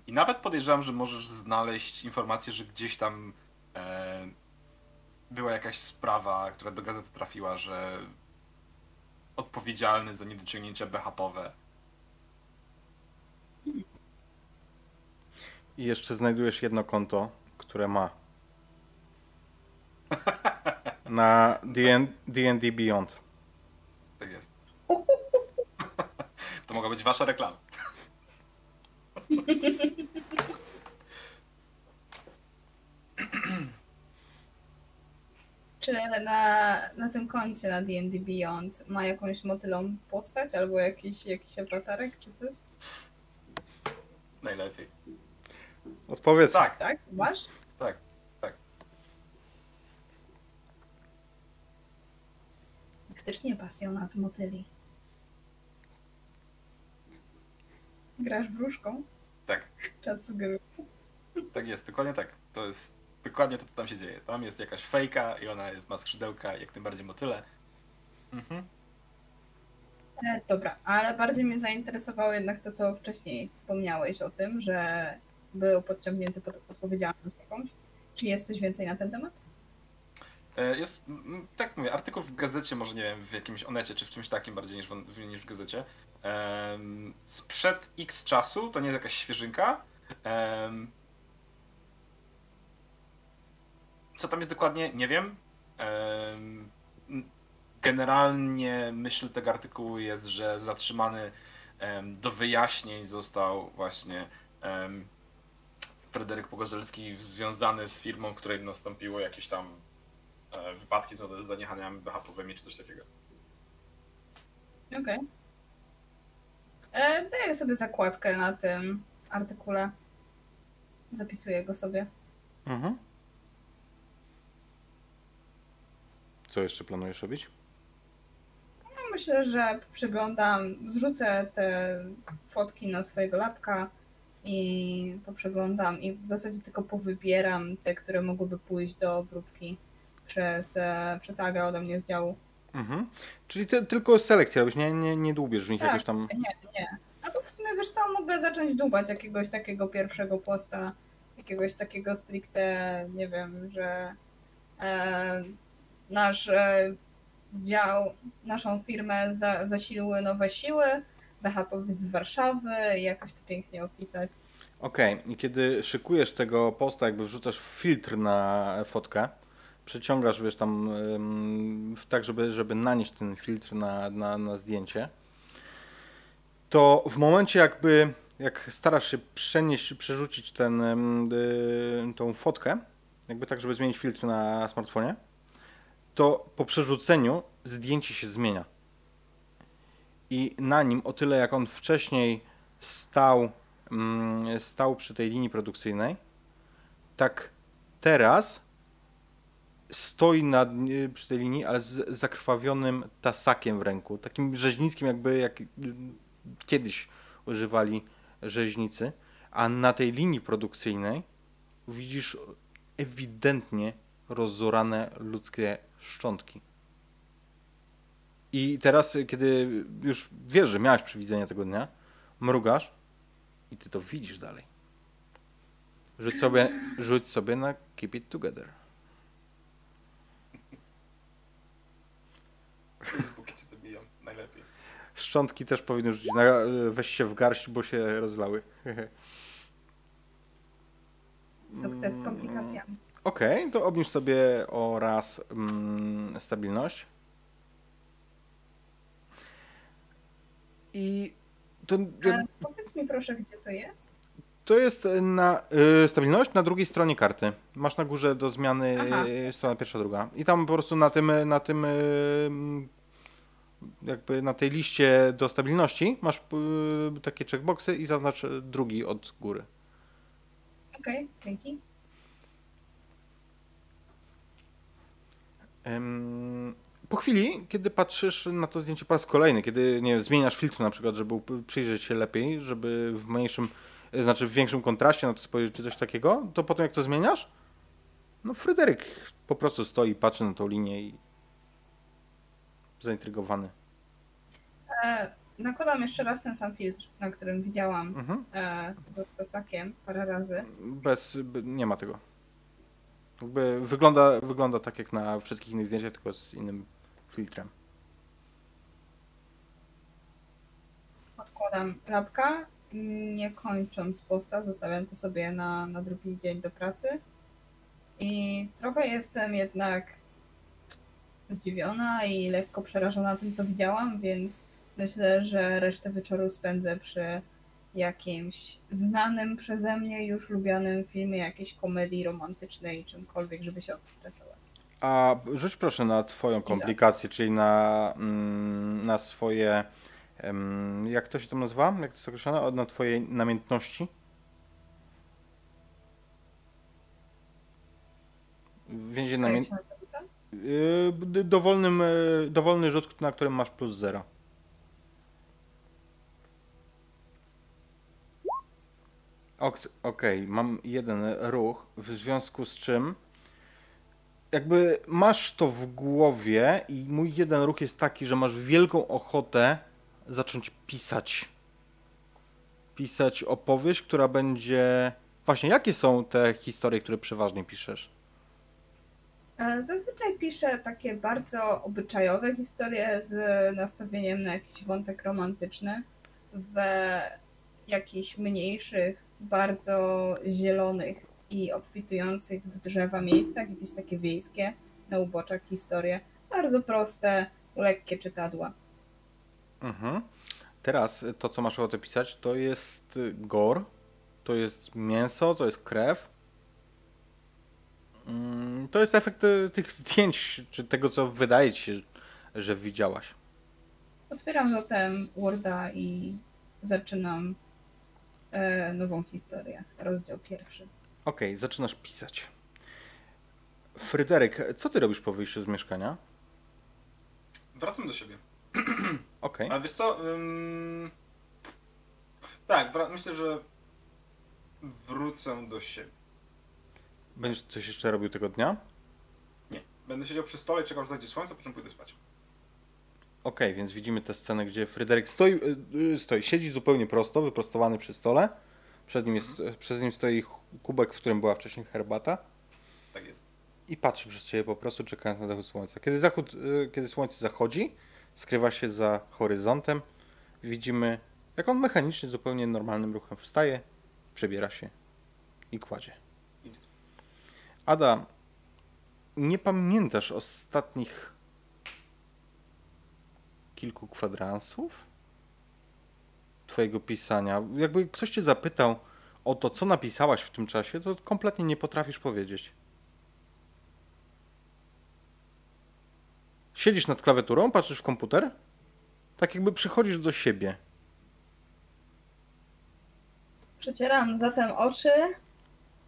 S2: I nawet podejrzewam, że możesz znaleźć informację, że gdzieś tam była jakaś sprawa, która do gazety trafiła, że odpowiedzialny za niedociągnięcia BHP-owe.
S1: I jeszcze znajdujesz jedno konto, które ma. [laughs] Na D&D Beyond.
S2: Tak jest. To mogła być wasza reklama. [laughs]
S4: Czy na, na tym koncie na D&D Beyond ma jakąś motylą postać albo jakiś, jakiś awatarek czy coś?
S2: Najlepiej.
S1: Odpowiedz.
S2: Tak,
S4: Tak? Masz?
S2: tak, tak.
S4: Faktycznie pasjonat motyli. Grasz wróżką?
S2: Tak.
S4: Czad sugeruje.
S2: Tak jest, dokładnie tak. To jest dokładnie to, co tam się dzieje. Tam jest jakaś fejka i ona jest, ma skrzydełka, jak najbardziej motyle. Mhm.
S4: E, dobra, ale bardziej mnie zainteresowało jednak to, co wcześniej wspomniałeś o tym, że był podciągnięty pod odpowiedzialność jakąś. Czy jest coś więcej na ten temat?
S2: E, Jest, tak mówię, artykuł w gazecie, może nie wiem, w jakimś onecie czy w czymś takim bardziej niż w, niż w gazecie. Em, Sprzed x czasu, to nie jest jakaś świeżynka. Em, Co tam jest dokładnie, nie wiem. Em, Generalnie myśl tego artykułu jest, że zatrzymany do wyjaśnień został właśnie Fryderyk Pogorzelski związany z firmą, której nastąpiło jakieś tam e, wypadki z zaniechaniami BHP-owymi czy coś takiego.
S4: Okej. E, Daję sobie zakładkę na tym artykule. Zapisuję go sobie.
S1: Mhm. Co jeszcze planujesz robić?
S4: No, myślę, że przeglądam, zrzucę te fotki na swojego lapka i poprzeglądam i w zasadzie tylko powybieram te, które mogłyby pójść do obróbki przez, e, przez Agę ode mnie z działu.
S1: Mhm. Czyli ty, tylko selekcję robisz, nie, nie, nie dłubiesz w nich
S4: Tak.
S1: jakoś tam...
S4: Nie, nie. Albo w sumie wiesz co, mogę zacząć dłubać jakiegoś takiego pierwszego posta, jakiegoś takiego stricte, nie wiem, że e, nasz e, dział, naszą firmę za, zasiliły nowe siły, BHP z Warszawy i jakoś to pięknie opisać.
S1: Okej, i kiedy szykujesz tego posta, jakby wrzucasz filtr na fotkę, przeciągasz, wiesz, tam tak, żeby, żeby nanieść ten filtr na, na, na zdjęcie, to w momencie jakby, jak starasz się przenieść, przerzucić ten, y, tą fotkę, jakby tak, żeby zmienić filtr na smartfonie, to po przerzuceniu zdjęcie się zmienia. I na nim, o tyle jak on wcześniej stał mm, stał przy tej linii produkcyjnej, tak teraz stoi nad, y, przy tej linii, ale z zakrwawionym tasakiem w ręku. Takim rzeźnickim, jakby jak kiedyś używali rzeźnicy. A na tej linii produkcyjnej widzisz ewidentnie rozzorane ludzkie szczątki. I teraz, kiedy już wiesz, że miałeś przewidzenie tego dnia, mrugasz i ty to widzisz dalej. Rzuć sobie, rzuć sobie na Keep It Together.
S3: Facebooki cię zabiją, najlepiej.
S1: Szczątki też powinny rzucić na weź się w garść, bo się rozlały. [laughs]
S4: Sukces z komplikacjami.
S1: Okej, to obniż sobie o raz mm, stabilność. I to,
S4: E, powiedz mi proszę, gdzie to jest?
S1: to jest na y, stabilność na drugiej stronie karty. Masz na górze do zmiany
S4: Aha.
S1: strona pierwsza, druga. I tam po prostu na tym, na tym y, mm, jakby na tej liście do stabilności masz y, takie checkboxy i zaznacz drugi od góry.
S4: Okej, dzięki.
S1: Em, Po chwili, kiedy patrzysz na to zdjęcie po raz kolejny, kiedy nie wiem, zmieniasz filtr na przykład, żeby przyjrzeć się lepiej, żeby w mniejszym, e, znaczy w większym kontraście na to spojrzeć, czy coś takiego, to potem jak to zmieniasz, no Fryderyk po prostu stoi, patrzy na tą linię i zaintrygowany.
S4: E, nakładam jeszcze raz ten sam filtr, na którym widziałam
S1: Mhm.
S4: e, z tasakiem parę razy.
S1: Bez, nie ma tego. Jakby wygląda, wygląda tak jak na wszystkich innych zdjęciach, tylko z innym filtrem.
S4: Odkładam lapka, nie kończąc posta, zostawiam to sobie na, na drugi dzień do pracy. I trochę jestem jednak zdziwiona i lekko przerażona tym, co widziałam, więc myślę, że resztę wieczoru spędzę przy jakimś znanym przeze mnie, już lubianym filmie, jakiejś komedii romantycznej, czymkolwiek, żeby się odstresować.
S1: A rzuć proszę na twoją komplikację, czyli na, mm, na swoje, jak to się tam nazywa? Jak to jest określone? Na twoje namiętności? Więzień
S4: A
S1: Yy, dowolnym, yy, dowolny rzut, na którym masz plus zero. Ok- Okej, mam jeden ruch, w związku z czym jakby masz to w głowie i mój jeden ruch jest taki, że masz wielką ochotę zacząć pisać. Pisać opowieść, która będzie... Właśnie, jakie są te historie, które przeważnie piszesz?
S4: E, Zazwyczaj piszę takie bardzo obyczajowe historie z nastawieniem na jakiś wątek romantyczny w jakichś mniejszych, bardzo zielonych i obfitujących w drzewa miejscach, jakieś takie wiejskie na uboczach historie. Bardzo proste, lekkie czytadła.
S1: Mhm. Teraz to, co masz ochotę pisać, to jest gore, to jest mięso, to jest krew. Mm, To jest efekt y, tych zdjęć, czy tego, co wydaje ci się, że widziałaś.
S4: Otwieram zatem Worda i zaczynam e, nową historię, rozdział pierwszy.
S1: Okej, zaczynasz pisać. Fryderyk, co ty robisz po wyjściu z mieszkania?
S3: Wracam do siebie. [clears throat]
S1: Okej.
S3: A wiesz co? ym, Tak, wra- myślę, że wrócę do siebie.
S1: Będziesz coś jeszcze robił tego dnia?
S3: Nie. Będę siedział przy stole i czekał, aż zajdzie słońce, po czym pójdę spać.
S1: Okej, więc widzimy tę scenę, gdzie Fryderyk stoi, y, y, stoi, siedzi zupełnie prosto, wyprostowany przy stole. Przed nim jest, Przez nim stoi kubek, w którym była wcześniej herbata.
S3: Tak jest.
S1: I patrzy przez ciebie po prostu, czekając na zachód słońca. Kiedy, zachód, y, kiedy słońce zachodzi, skrywa się za horyzontem, widzimy, jak on mechanicznie, zupełnie normalnym ruchem wstaje, przebiera się i kładzie. Ada, nie pamiętasz ostatnich kilku kwadransów twojego pisania? Jakby ktoś cię zapytał o to, co napisałaś w tym czasie, to kompletnie nie potrafisz powiedzieć. Siedzisz nad klawiaturą, patrzysz w komputer, tak jakby przychodzisz do siebie.
S4: Przecieram zatem oczy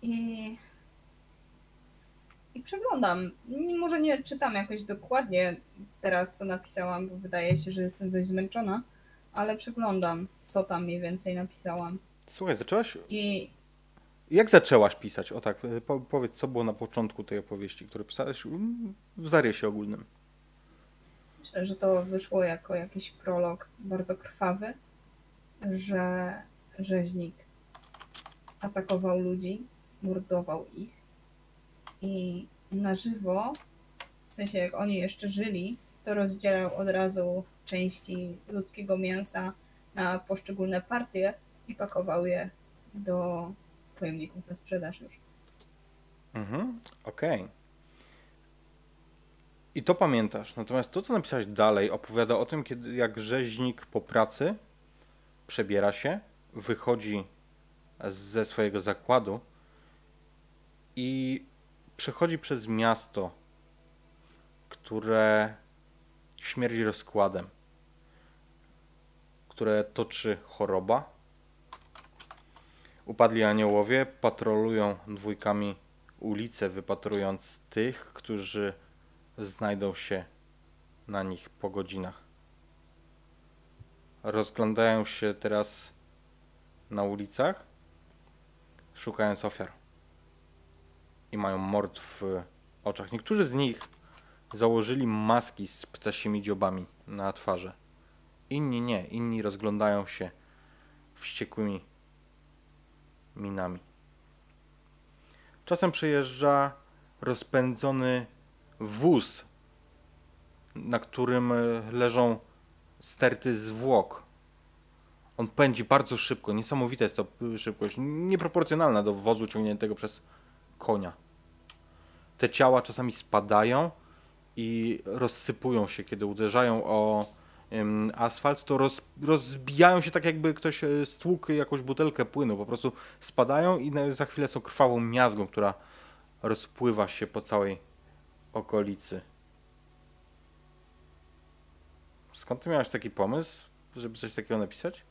S4: i. i przeglądam. Może nie czytam jakoś dokładnie teraz, co napisałam, bo wydaje się, że jestem dość zmęczona, ale przeglądam, co tam mniej więcej napisałam.
S1: Słuchaj, zaczęłaś.
S4: I
S1: Jak zaczęłaś pisać? O tak, po, powiedz, co było na początku tej opowieści, które pisałeś w zarysie ogólnym.
S4: myślę, że to wyszło jako jakiś prolog bardzo krwawy, że rzeźnik atakował ludzi, mordował ich i na żywo, w sensie jak oni jeszcze żyli, to rozdzielał od razu części ludzkiego mięsa na poszczególne partie i pakował je do pojemników na sprzedaż już.
S1: Mhm, okej. I to pamiętasz. Natomiast to, co napisałeś dalej, opowiada o tym, kiedy jak rzeźnik po pracy przebiera się, wychodzi ze swojego zakładu i przechodzi przez miasto, które śmierdzi rozkładem, które toczy choroba. Upadli aniołowie patrolują dwójkami ulice, wypatrując tych, którzy znajdą się na nich po godzinach. Rozglądają się teraz na ulicach, szukając ofiar. I mają mord w oczach. Niektórzy z nich założyli maski z ptasimi dziobami na twarze. Inni nie. Inni rozglądają się wściekłymi minami. Czasem przejeżdża rozpędzony wóz, na którym leżą sterty zwłok. On pędzi bardzo szybko, niesamowita jest to szybkość, nieproporcjonalna do wozu ciągniętego przez konia. Te ciała czasami spadają i rozsypują się, kiedy uderzają o asfalt, to roz, rozbijają się tak jakby ktoś e, stłukł jakąś butelkę płynu, po prostu spadają i za chwilę są krwawą miazgą, która rozpływa się po całej okolicy. Skąd ty miałeś taki pomysł, żeby coś takiego napisać?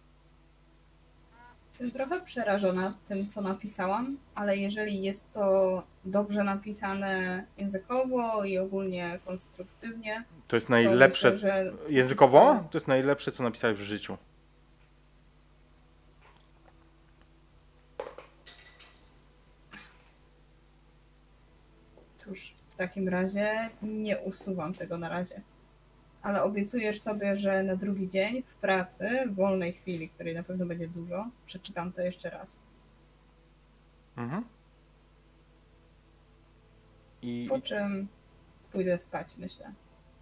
S4: Jestem trochę przerażona tym, co napisałam, ale jeżeli jest to dobrze napisane językowo i ogólnie konstruktywnie,
S1: To jest
S4: to
S1: najlepsze.
S4: myślę, że
S1: Językowo?
S4: co-
S1: To jest najlepsze, co napisałeś w życiu.
S4: Cóż, w takim razie nie usuwam tego na razie. Ale obiecujesz sobie, że na drugi dzień w pracy, w wolnej chwili, której na pewno będzie dużo, przeczytam to jeszcze raz.
S1: Mhm. I.
S4: Po czym pójdę spać, myślę.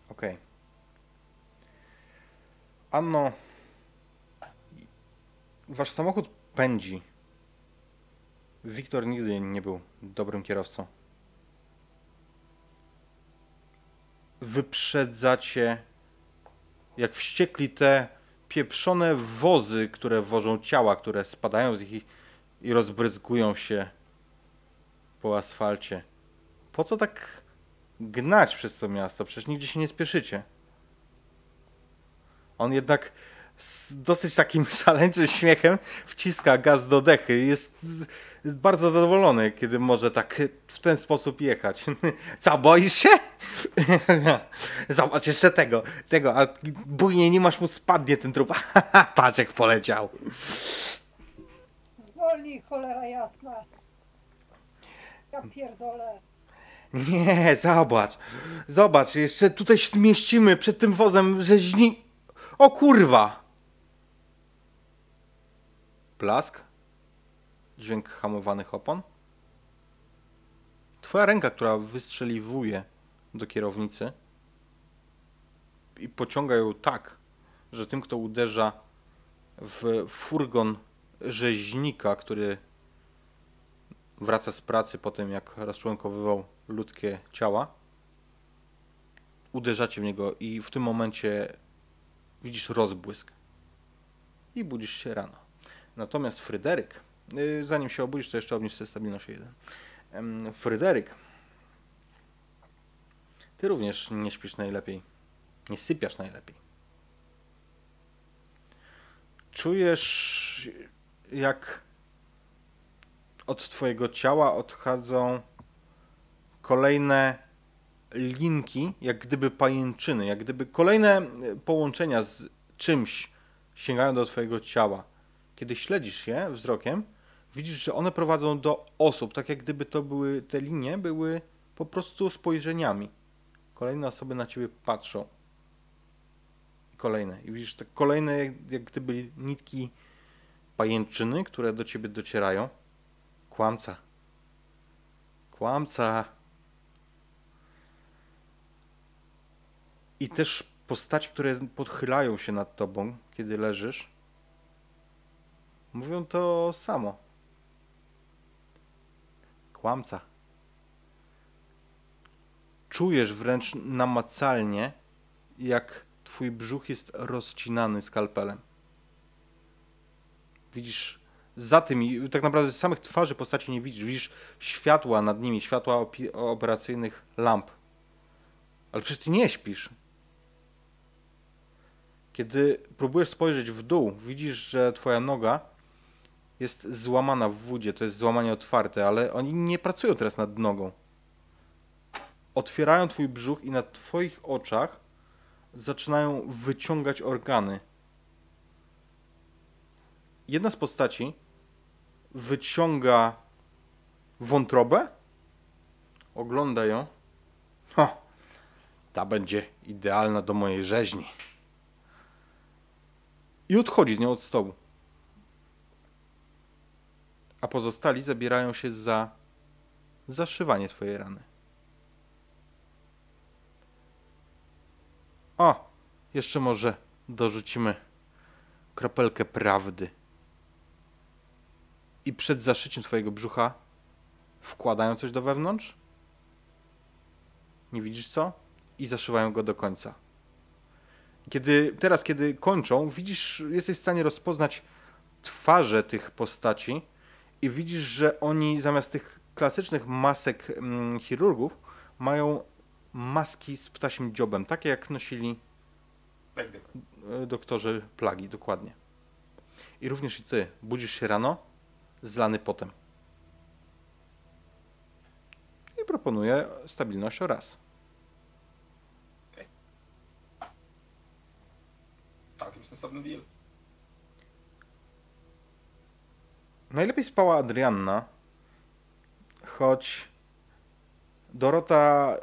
S1: Okej. Anno. Wasz samochód pędzi. Wiktor nigdy nie był dobrym kierowcą. Wyprzedzacie jak wściekli te pieprzone wozy, które wożą ciała, które spadają z nich i, rozbryzgują się po asfalcie. Po co tak gnać przez to miasto? Przecież nigdzie się nie spieszycie. On jednak z dosyć takim [laughs] szaleńczym śmiechem wciska gaz do dechy. Jest, jest bardzo zadowolony, kiedy może tak w ten sposób jechać. [laughs] Co, boisz się? [laughs] Zobacz jeszcze tego, tego, a bujnie nie masz mu spadnie ten trup. Patrz jak poleciał.
S5: Zwolnij, cholera jasna. Ja pierdolę.
S1: Nie, zobacz. Zobacz, jeszcze tutaj się zmieścimy przed tym wozem rzeźni... O kurwa! Blask? Dźwięk hamowanych opon? Twoja ręka, która wystrzeliwuje do kierownicy i pociąga ją tak, że tym, kto uderza w furgon rzeźnika, który wraca z pracy po tym, jak rozczłonkowywał ludzkie ciała, uderzacie w niego i w tym momencie widzisz rozbłysk i budzisz się rano. Natomiast Fryderyk, yy, zanim się obudzisz, to jeszcze obniż sobie stabilność o jeden. Em, Fryderyk, ty również nie śpisz najlepiej, nie sypiasz najlepiej. Czujesz, jak od twojego ciała odchodzą kolejne linki, jak gdyby pajęczyny, jak gdyby kolejne e, połączenia z czymś sięgają do twojego ciała. Kiedy śledzisz je wzrokiem, widzisz, że one prowadzą do osób, tak jak gdyby to były, te linie były po prostu spojrzeniami. Kolejne osoby na ciebie patrzą. I kolejne. I widzisz te kolejne, jak, jak gdyby nitki pajęczyny, które do ciebie docierają. Kłamca. Kłamca. I też postaci, które podchylają się nad tobą, kiedy leżysz, mówią to samo. Kłamca. Czujesz wręcz namacalnie, jak twój brzuch jest rozcinany skalpelem. Widzisz za tym i tak naprawdę samych twarzy postaci nie widzisz. Widzisz światła nad nimi, światła operacyjnych lamp. Ale przecież ty nie śpisz. Kiedy próbujesz spojrzeć w dół, widzisz, że twoja noga jest złamana w wódzie. To jest złamanie otwarte, ale oni nie pracują teraz nad nogą. Otwierają twój brzuch i na twoich oczach zaczynają wyciągać organy. Jedna z postaci wyciąga wątrobę, ogląda ją. Ha, ta będzie idealna do mojej rzeźni. I odchodzi z nią od stołu. A pozostali zabierają się za zaszywanie twojej rany. O, jeszcze może dorzucimy kropelkę prawdy. I przed zaszyciem twojego brzucha wkładają coś do wewnątrz. Nie widzisz co? I zaszywają go do końca. Kiedy, teraz, kiedy kończą, widzisz, jesteś w stanie rozpoznać twarze tych postaci i widzisz, że oni zamiast tych klasycznych masek mm, chirurgów mają maski z ptasim dziobem, takie jak nosili e, doktorzy plagi, dokładnie. I również i ty budzisz się rano, zlany potem. I proponuję stabilność o raz.
S3: Całkiem sensowny deal.
S1: Najlepiej spała Adrianna, choć Dorota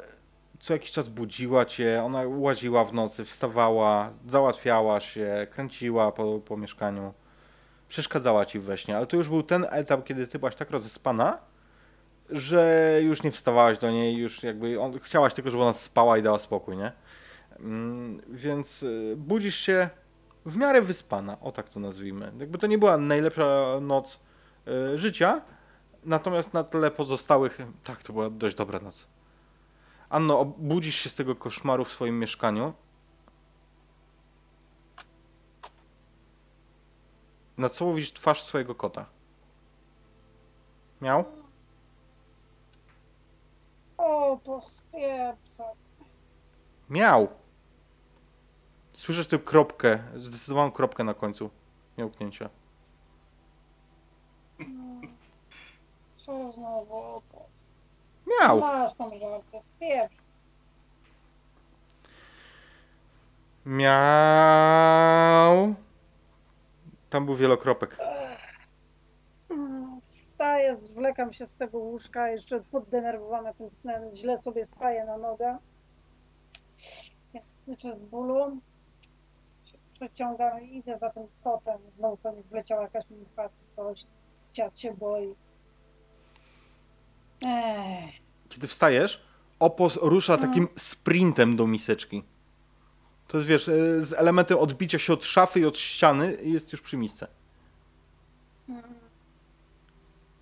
S1: co jakiś czas budziła cię, ona łaziła w nocy, wstawała, załatwiała się, kręciła po, po mieszkaniu, przeszkadzała ci we śnie, ale to już był ten etap, kiedy ty byłaś tak rozespana, że już nie wstawałaś do niej, już jakby on, chciałaś tylko, żeby ona spała i dała spokój, nie? Mm, Więc y, budzisz się w miarę wyspana, o tak to nazwijmy. Jakby to nie była najlepsza noc życia, natomiast na tle pozostałych, tak, to była dość dobra noc. Anno, obudzisz się z tego koszmaru w swoim mieszkaniu. Na co widzisz twarz swojego kota? Miał?
S5: O, pospieprza.
S1: Miał! Słyszysz tę kropkę, zdecydowaną kropkę na końcu miałknięcia.
S5: Co znowu?
S1: Miał!
S5: Masz tam żarcie, spieprz.
S1: Miał. Tam był wielokropek.
S5: Wstaję, zwlekam się z tego łóżka, jeszcze poddenerwowana tym snem, źle sobie staję na nogę. Jak syczę z bólu, przeciągam i idę za tym kotem. Znowu pewnie wleciała jakaś czy coś. Dziad się boi. Ech,
S1: Kiedy wstajesz, opos rusza takim sprintem do miseczki. To jest, wiesz, e, z elementem odbicia się od szafy i od ściany jest już przy misce.
S5: mm,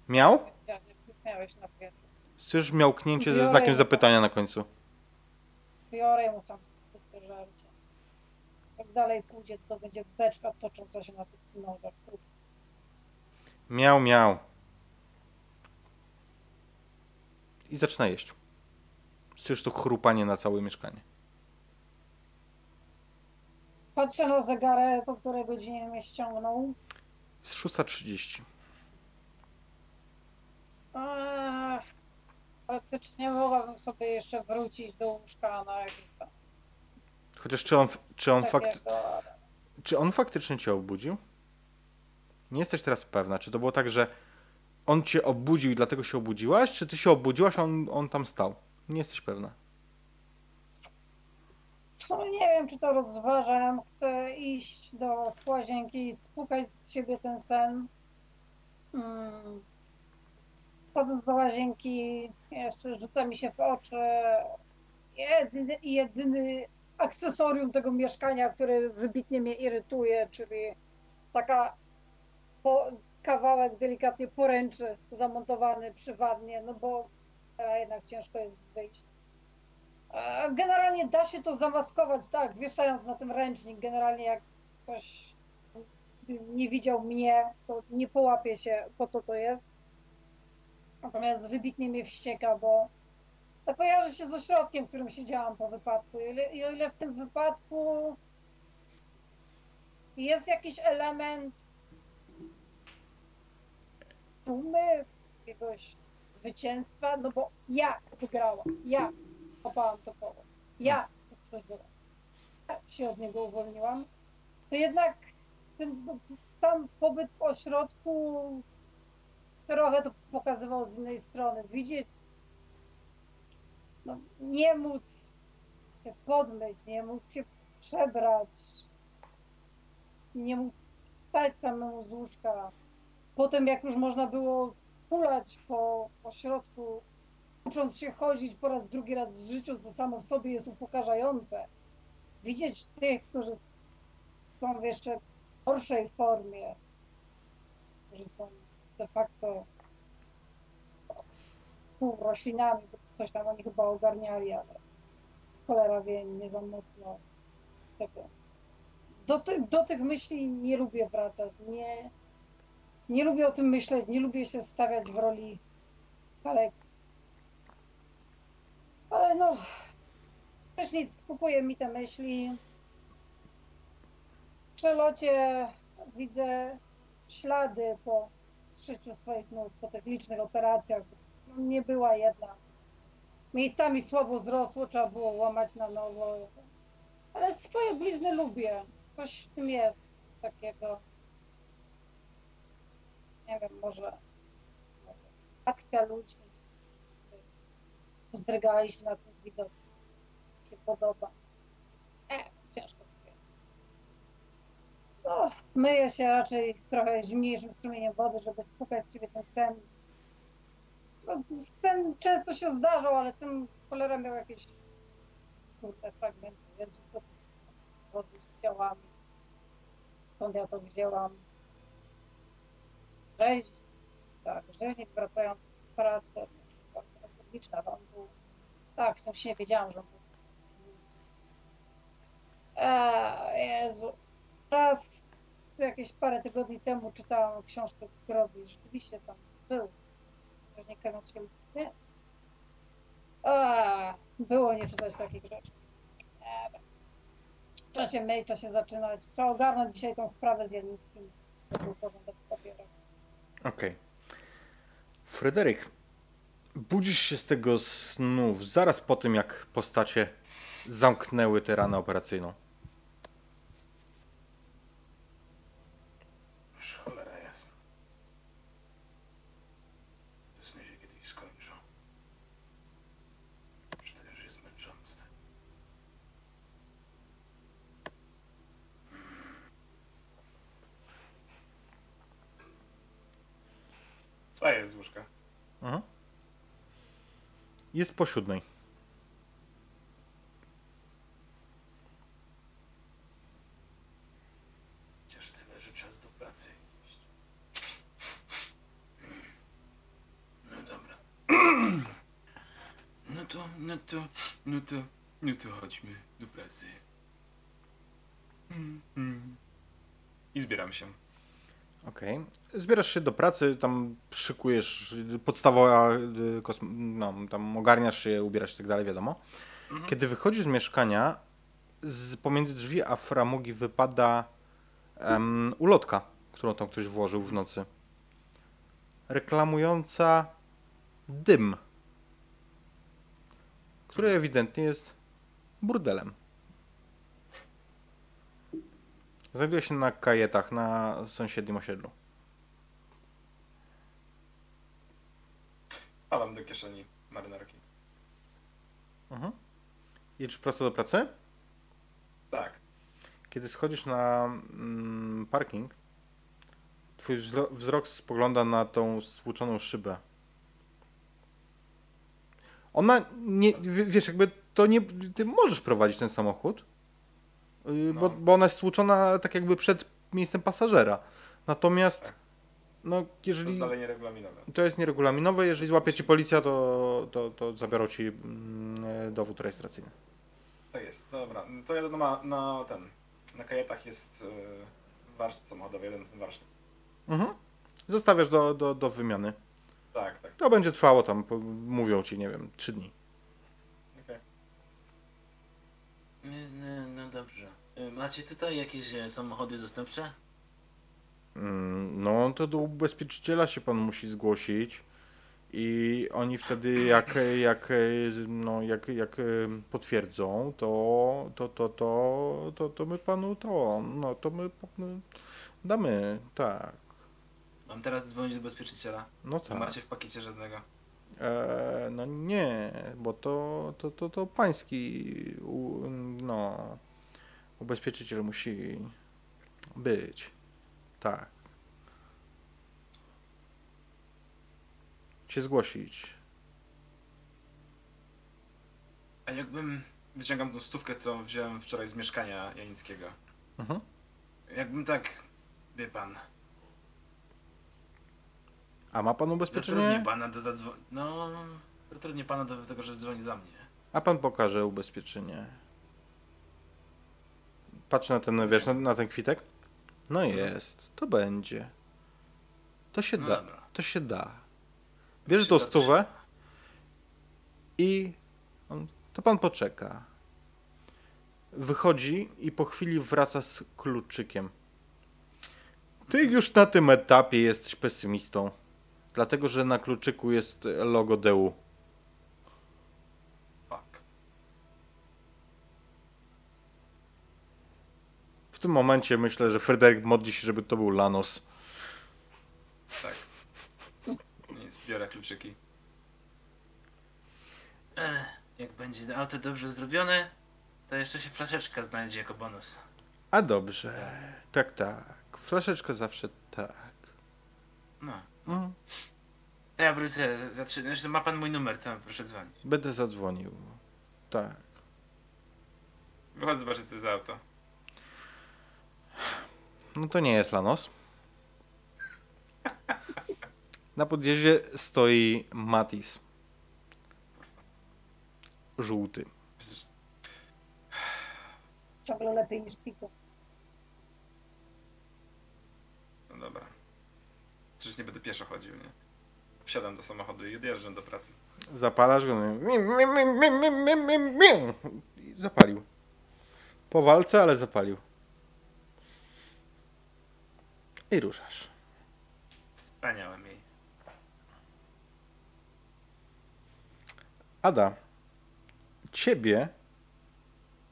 S1: Miał?
S5: miałeś na piecu.
S1: Słyszysz miałknięcie ze znakiem zapytania na końcu.
S5: Biorę mu sam żarcie. Jak dalej pójdzie, to będzie beczka tocząca się na tych nogach.
S1: Miał, miał. I zaczyna jeść. Słyszysz to chrupanie na całe mieszkanie.
S5: Patrzę na zegarek, o której godzinie mnie ściągnął.
S1: Jest 6.30.
S5: Ech, Praktycznie mogłabym sobie jeszcze wrócić do łóżka na jakieś tam
S1: Chociaż czy on, czy on, fakt,
S5: takiego, ale
S1: czy on faktycznie cię obudził? Nie jesteś teraz pewna, czy to było tak, że on cię obudził i dlatego się obudziłaś, czy ty się obudziłaś, a on, on tam stał? Nie jesteś pewna.
S5: No nie wiem, czy to rozważam. Chcę iść do łazienki i spukać z siebie ten sen. Mm. Wchodząc do łazienki, jeszcze rzuca mi się w oczy jedyny, jedyny akcesorium tego mieszkania, które wybitnie mnie irytuje, czyli taka po, kawałek delikatnie poręczy zamontowany przy wannie, no bo jednak ciężko jest wyjść. Generalnie da się to zamaskować, tak, wieszając na tym ręcznik. Generalnie jak ktoś nie widział mnie, to nie połapie się, po co to jest. Natomiast wybitnie mnie wścieka, bo to kojarzy się z ośrodkiem, w którym siedziałam po wypadku. I o ile w tym wypadku jest jakiś element dumy, jakiegoś zwycięstwa, no bo ja wygrałam, ja kopałam to koło. Ja przeżyłam. Ja się od niego uwolniłam. To jednak ten sam pobyt w ośrodku trochę to pokazywał z innej strony. Widzieć, no, nie móc się podmyć, nie móc się przebrać, nie móc wstać samemu z łóżka. Potem jak już można było kulać po ośrodku, ucząc się chodzić po raz drugi raz w życiu, co samo w sobie jest upokarzające. Widzieć tych, którzy są w jeszcze gorszej formie, którzy są de facto pół roślinami, coś tam oni chyba ogarniali, ale cholera wie, nie za mocno tego. Do, ty, do tych myśli nie lubię wracać, nie, nie lubię o tym myśleć, nie lubię się stawiać w roli kalek ale no, też nic, spokuje mi te myśli. W przelocie widzę ślady po szyciu swoich nóg, po tych licznych operacjach. No, Nie była jedna. Miejscami słabo zrosło, trzeba było łamać na nowo. Ale swoje blizny lubię. Coś w tym jest takiego. Nie wiem, może, akcja ludzi zdrygali się na ten widok. się podoba. E, ciężko sobie. No, myję się raczej trochę zimniejszym strumieniem wody, żeby spukać z siebie ten sen. No, sen często się zdarzał, ale ten cholera miał jakieś kurde fragmenty. Jezu, co z ciałami. Skąd ja to wzięłam? Rzeź, tak, rzeźnik wracający z pracy, publiczna, on był, tak, w tym śnie wiedziałam, że on był. Eee, Jezu, raz jakieś parę tygodni temu czytałam książkę grozy i rzeczywiście tam był. Rzeźnika noc się nie. Eee, było nie czytać takich rzeczy. Eee, trzeba się myć, trzeba się zaczynać. Trzeba ogarnąć dzisiaj tą sprawę z Janickim. To był porządek
S1: Okej. Fryderyk, budzisz się z tego snu zaraz po tym, jak postacie zamknęły tę ranę operacyjną.
S3: Wstaję z łóżka.
S1: Mhm. Jest po siódmej.
S2: Chociaż tyle, że czas do pracy iść. No dobra. [clears throat] No to, no to, no to, no to chodźmy do pracy. Mm, mm.
S3: I zbieram się.
S1: Okej. Zbierasz się do pracy, tam szykujesz podstawowa, y, no, tam ogarniasz się, ubierasz i tak dalej, wiadomo.
S3: Mhm.
S1: Kiedy wychodzisz z mieszkania, z pomiędzy drzwi a framugi wypada em, ulotka, którą tam ktoś włożył w nocy. Reklamująca dym, który ewidentnie jest burdelem. Znajduje się na kajetach na sąsiednim osiedlu.
S3: Padam do kieszeni marynarki.
S1: Mhm. Jedziesz prosto do pracy?
S3: Tak.
S1: Kiedy schodzisz na mm, parking, twój wzro- wzrok spogląda na tą stłuczoną szybę. Ona nie, wiesz, jakby to nie, ty możesz prowadzić ten samochód, bo,
S3: No.
S1: bo ona jest stłuczona tak jakby przed miejscem pasażera. Natomiast,
S3: Tak.
S1: no,
S3: To
S1: jeżeli
S3: jest dalej nieregulaminowe.
S1: to jest nieregulaminowe, jeżeli złapie ci policja, to, to, to zabiorą ci mm, dowód rejestracyjny.
S3: Tak jest, dobra. To ja na, na ten. Na kajetach jest yy, warsztat samochodowy, jeden ten warsztat.
S1: Mhm. Zostawiasz do, do, do wymiany.
S3: Tak, tak.
S1: To będzie trwało tam, mówią ci, nie wiem, trzy dni.
S3: Okej.
S2: No, no, dobrze. Y, Macie tutaj jakieś e, samochody zastępcze?
S1: Mm, No to do ubezpieczyciela się pan musi zgłosić i oni wtedy jak, jak, no, jak, jak potwierdzą, to, to, to, to, to, to my panu to, no to my damy, tak,
S2: Mam teraz dzwonić do ubezpieczyciela.
S1: no
S2: Nie
S1: tak.
S2: macie w pakiecie żadnego.
S1: E, no nie, bo to, to, to, to pański, u, no, ubezpieczyciel musi być. Tak. Się zgłosić.
S3: A jakbym. Wyciągam tą stówkę, co wziąłem wczoraj z mieszkania Janickiego.
S1: Mhm.
S3: Jakbym tak. Wie pan.
S1: A ma pan
S2: Zatrudnię
S1: ubezpieczenie?
S2: pana do zadzwonienia. No, zatrudnię pana do tego, że dzwoni za mnie.
S1: A pan pokaże ubezpieczenie. Patrz na ten, wiesz, na, na ten kwitek? No jest, to będzie. To się
S2: No
S1: da,
S2: dobra.
S1: to się da. Bierze
S2: Się
S1: tą
S2: da, to się
S1: stówę i on, to pan poczeka. Wychodzi i po chwili wraca z kluczykiem. Ty już na tym etapie jesteś pesymistą. Dlatego, że na kluczyku jest logo DU.
S3: Fuck.
S1: W tym momencie myślę, że Fryderyk modli się, żeby to był Lanos.
S3: Tak. Nic, biorę kluczyki.
S2: E, jak będzie auto dobrze zrobione, to jeszcze się flaszeczka znajdzie jako bonus.
S1: A dobrze. Tak, tak. Flaszeczka zawsze tak.
S2: No.
S1: Mhm.
S2: To ja wrócę za trzy. Zresztą ma pan mój numer, to proszę dzwonić.
S1: Będę zadzwonił. Tak.
S3: Wychodzę zobaczyć co za auto.
S1: No to nie jest Lanos. Na podjeździe stoi Matis. Żółty.
S5: Ciągle lepiej niż Pico.
S3: No dobra. Przecież nie będę pieszo chodził, nie? Wsiadam do samochodu i odjeżdżam do pracy.
S1: Zapalasz go. no i mi, mi, mi, mi, mi, mi, mi, mi. I Zapalił. Po walce, ale zapalił. I ruszasz.
S2: Wspaniałe miejsce.
S1: Ada, ciebie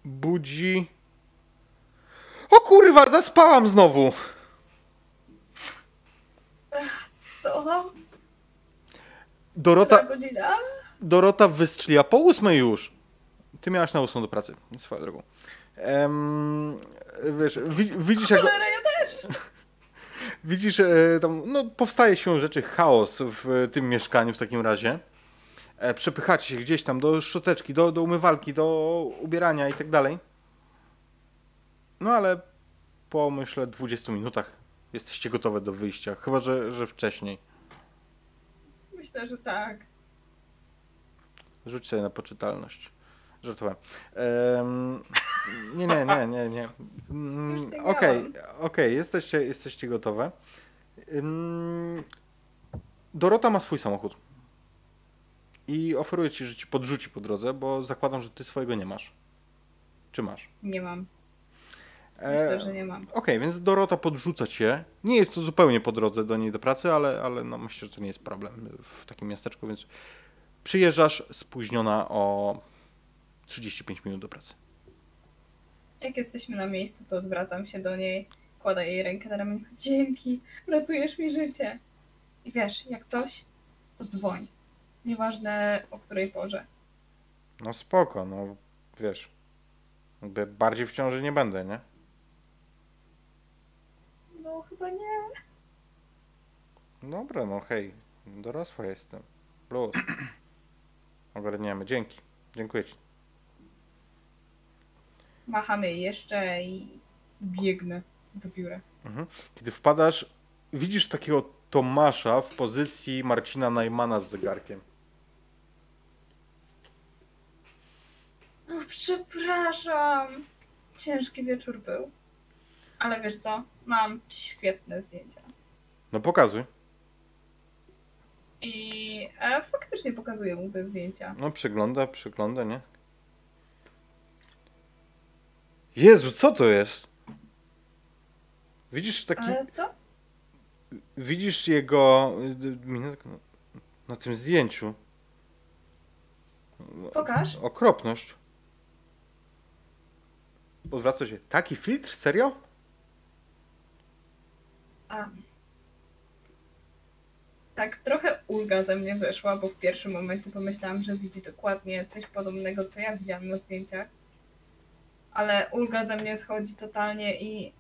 S1: budzi. O kurwa, zaspałam znowu!
S4: Co?
S1: Dorota,
S4: Która godzina?
S1: Dorota wystrzeliła po ósmej już. Ty miałaś na ósmą do pracy, swoją drogą. Em, wiesz, wi- widzisz jak,
S4: Cholera, ja też! [laughs]
S1: Widzisz, e, tam no, powstaje się rzeczy, chaos w tym mieszkaniu w takim razie. E, Przepychacie się gdzieś tam do szczoteczki, do, do umywalki, do ubierania i tak dalej. No ale po myślę 20 minutach jesteście gotowe do wyjścia, chyba że, że wcześniej.
S4: Myślę, że tak.
S1: Rzuć sobie na poczytalność. Żartowałem. Em, nie, nie, nie, nie, nie. Mm,
S4: Już się
S1: Okej,
S4: grałam.
S1: okej, jesteście, jesteście gotowe. Ym, Dorota ma swój samochód. I oferuje ci, że ci podrzuci po drodze, bo zakładam, że ty swojego nie masz. Czy masz?
S4: Nie mam.
S1: E,
S4: Myślę, że nie mam.
S1: Okej, więc Dorota podrzuca cię. Nie jest to zupełnie po drodze do niej do pracy, ale, ale no myślę, że to nie jest problem w takim miasteczku, więc przyjeżdżasz spóźniona o 35 minut do pracy.
S4: Jak jesteśmy na miejscu, to odwracam się do niej, kładę jej rękę na ramieniu. Dzięki, ratujesz mi życie. I wiesz, jak coś, to dzwoń. Nieważne o której porze.
S1: No spoko, no wiesz. Jakby bardziej w ciąży nie będę, nie?
S4: No chyba nie.
S1: Dobra, no hej, dorosła jestem. Plus. [clears throat] Ogarniemy, dzięki. Dziękuję ci.
S4: Machamy jeszcze i biegnę do biura.
S1: Mhm. Kiedy wpadasz, widzisz takiego Tomasza w pozycji Marcina Najmana z zegarkiem.
S4: O, przepraszam. Ciężki wieczór był. Ale wiesz co? Mam świetne zdjęcia.
S1: No pokazuj.
S4: I e, faktycznie pokazuję mu te zdjęcia.
S1: No przygląda, przygląda, nie? Jezu, co to jest? Widzisz taki...
S4: Ale co?
S1: Widzisz jego y, na tym zdjęciu.
S4: Pokaż.
S1: Okropność. Odwraca się. Taki filtr? Serio?
S4: A. Tak, trochę ulga ze mnie zeszła, bo w pierwszym momencie pomyślałam, że widzi dokładnie coś podobnego, co ja widziałam na zdjęciach. Ale ulga ze mnie schodzi totalnie i.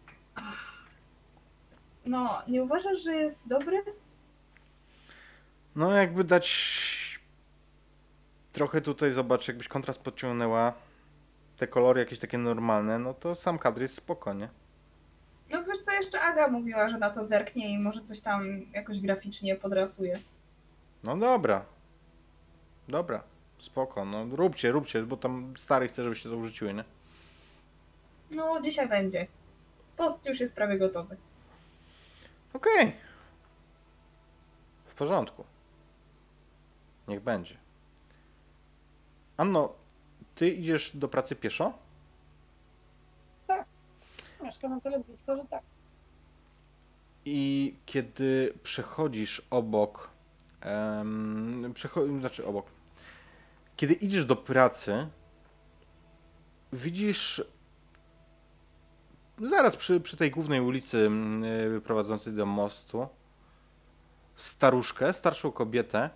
S4: No, nie uważasz, że jest dobry?
S1: No jakby dać trochę tutaj, zobacz, jakbyś kontrast podciągnęła te kolory jakieś takie normalne, no to sam kadr jest spokojnie.
S4: No wiesz co, jeszcze Aga mówiła, że na to zerknie i może coś tam jakoś graficznie podrasuje.
S1: No dobra. Dobra. Spoko, no róbcie, róbcie, bo tam stary chce, żebyście to wrzuciły, nie?
S4: No, dzisiaj będzie. Post już jest prawie gotowy.
S1: Okej. W porządku. Niech będzie. Anno, ty idziesz do pracy pieszo?
S5: Mieszkam na tyle blisko, że tak.
S1: I kiedy przechodzisz obok, em, przecho- znaczy obok, kiedy idziesz do pracy, widzisz zaraz przy, przy tej głównej ulicy mm, y, prowadzącej do mostu staruszkę, starszą kobietę,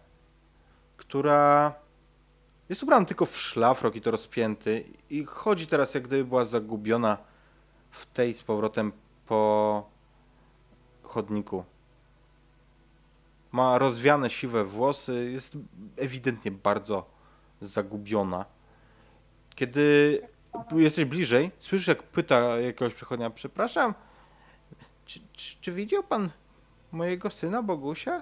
S1: która jest ubrana tylko w szlafrok i to rozpięty i chodzi teraz jak gdyby była zagubiona w tej z powrotem po chodniku. Ma rozwiane siwe włosy, jest ewidentnie bardzo zagubiona. Kiedy jesteś bliżej, słyszysz jak pyta jakiegoś przechodnia, przepraszam, czy, czy, czy widział pan mojego syna Bogusia?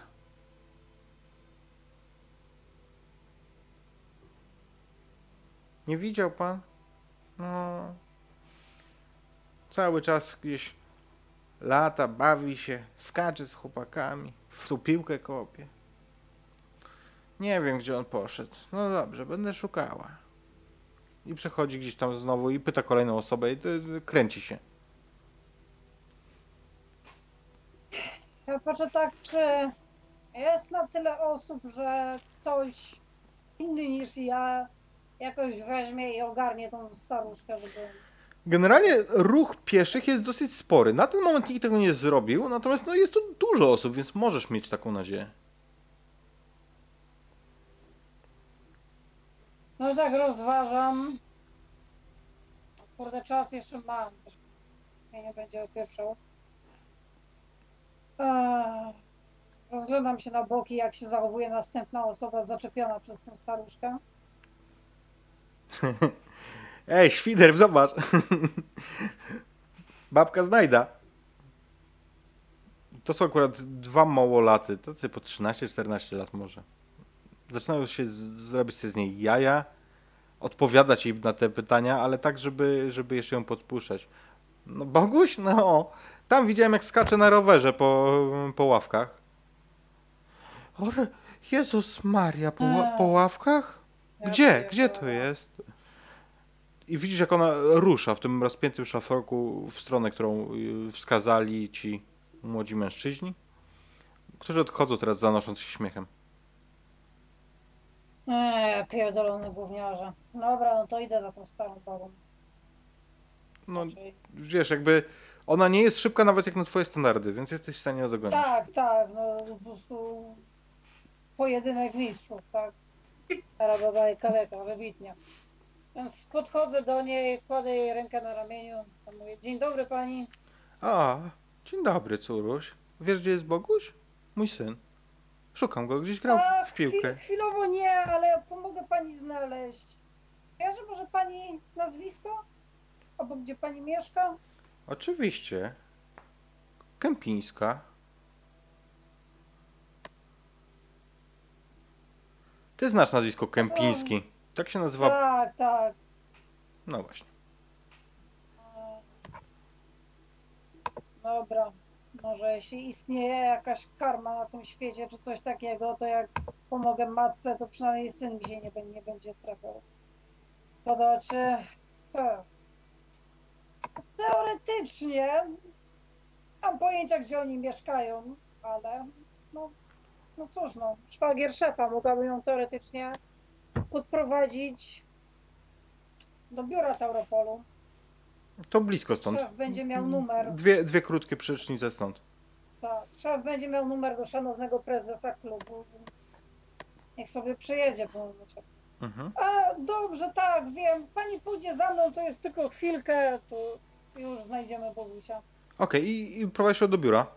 S1: Nie widział pan? No. Cały czas gdzieś lata, bawi się, skacze z chłopakami, w tą piłkę kopie. Nie wiem, gdzie on poszedł. No dobrze, będę szukała. I przechodzi gdzieś tam znowu i pyta kolejną osobę i kręci się.
S5: Ja patrzę tak, czy jest na tyle osób, że ktoś inny niż ja jakoś weźmie i ogarnie tą staruszkę, żeby...
S1: Generalnie ruch pieszych jest dosyć spory. Na ten moment nikt tego nie zrobił, natomiast no, jest tu dużo osób, więc możesz mieć taką nadzieję.
S5: No tak rozważam. Kurde, czas jeszcze mam. coś Mnie nie będzie opieprzał. Eee, rozglądam się na boki, jak się zachowuje następna osoba zaczepiona przez tę staruszkę. [laughs]
S1: Ej, świder, zobacz. [laughs] Babka znajda. To są akurat dwa małolaty, tacy po 13-14 lat może. Zaczynają się z, zrobić sobie z niej jaja, odpowiadać jej na te pytania, ale tak, żeby, żeby jeszcze ją podpuszczać. No Boguś, no, tam widziałem jak skacze na rowerze po, po ławkach. Ore, Jezus Maria, po, ła- po ławkach? Gdzie? Gdzie to jest? I widzisz, jak ona rusza w tym rozpiętym szafroku w stronę, którą y, wskazali ci młodzi mężczyźni, którzy odchodzą teraz zanosząc się śmiechem.
S5: Eee, pierdolony gówniarze. Dobra, no to idę za tą starą babą.
S1: No, wiesz, jakby ona nie jest szybka nawet jak na twoje standardy, więc jesteś w stanie ją dogonić.
S5: Tak, tak, no po prostu pojedynek mistrzów, tak. Stara baba i kaleka, wybitnie. Więc podchodzę do niej, kładę jej rękę na ramieniu, a mówię, dzień dobry pani.
S1: A, dzień dobry, córuś. Wiesz, gdzie jest Boguś? Mój syn. Szukam go, gdzieś grał
S5: A,
S1: w, w piłkę.
S5: chwil- chwilowo nie, ale pomogę pani znaleźć. Kojarzy może pani nazwisko? Albo gdzie pani mieszka?
S1: Oczywiście. Kępińska. Ty znasz nazwisko Kępiński. Tak się nazywa.
S5: Tak, tak.
S1: No właśnie.
S5: Dobra. Może jeśli istnieje jakaś karma na tym świecie, czy coś takiego, to jak pomogę matce, to przynajmniej syn mi się nie, bę- nie będzie trafiał. To znaczy... he. Teoretycznie mam pojęcia, gdzie oni mieszkają, ale no, no cóż, no, szwagier szefa mogłaby ją teoretycznie podprowadzić do biura Tauropolu.
S1: To blisko stąd.
S5: Szef będzie miał numer.
S1: Dwie, dwie krótkie przecznice stąd.
S5: Tak, szef będzie miał numer do szanownego prezesa klubu. Niech sobie przyjedzie momencie.
S1: Mhm.
S5: A dobrze, tak, wiem. Pani pójdzie za mną, to jest tylko chwilkę, to już znajdziemy Bogusia.
S1: Okej, i, i prowadzisz ją do biura.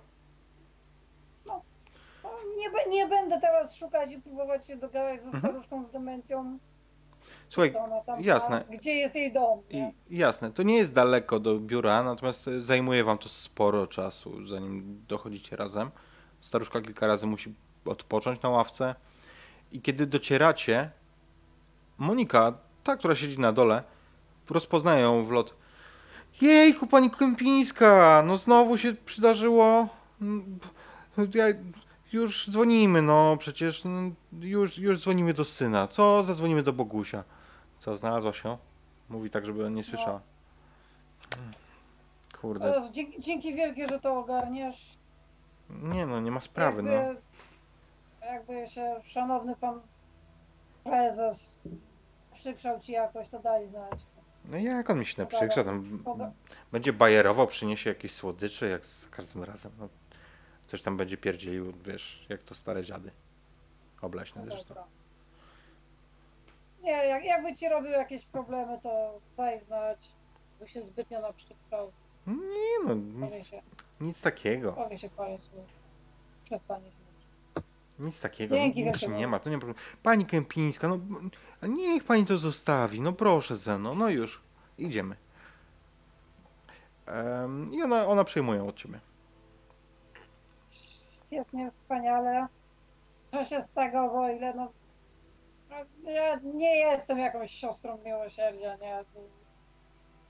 S5: Nie, nie będę teraz szukać i próbować się dogadać ze
S1: Mhm.
S5: staruszką z demencją,
S1: Słuchaj, jasne.
S5: Ma, gdzie jest jej dom.
S1: i, jasne, to nie jest daleko do biura, natomiast e, zajmuje wam to sporo czasu, zanim dochodzicie razem. Staruszka kilka razy musi odpocząć na ławce. I kiedy docieracie, Monika, ta, która siedzi na dole, rozpoznaje ją w lot. Jejku, pani Kępińska, no znowu się przydarzyło. Mm, Ja, już dzwonimy, no przecież mm, już, już dzwonimy do syna. Co? Zadzwonimy do Bogusia. Co, znalazła się? Mówi tak, żeby nie słyszała. Kurde.
S5: O, dzięki, dzięki wielkie, że to ogarniesz.
S1: Nie no, nie ma sprawy, no.
S5: jakby, jakby się szanowny pan prezes przykrzał ci jakoś, to daj znać.
S1: No jak on mi się naprzykrza, tam będzie bajerował, przyniesie jakieś słodycze, jak z każdym razem. No, coś tam będzie pierdzielił, wiesz, jak to stare dziady. Obleśne
S5: No
S1: zresztą.
S5: dobra. Nie, jak, jakby ci robił jakieś problemy, to daj znać. By się zbytnio naprzykrzał.
S1: Nie no, nic, nic takiego.
S5: powie się parę słów. Przestanie się.
S1: Nic takiego.
S5: Dzięki
S1: nic
S5: wielkie.
S1: nie ma, to nie ma problemu. Pani Kępińska, no niech pani to zostawi, no proszę ze mną, no już, idziemy. Em, I ona, ona przejmuje od ciebie.
S5: Świetnie, wspaniale. Że się z tego, bo ile no... no, Ja nie jestem jakąś siostrą miłosierdzia, nie.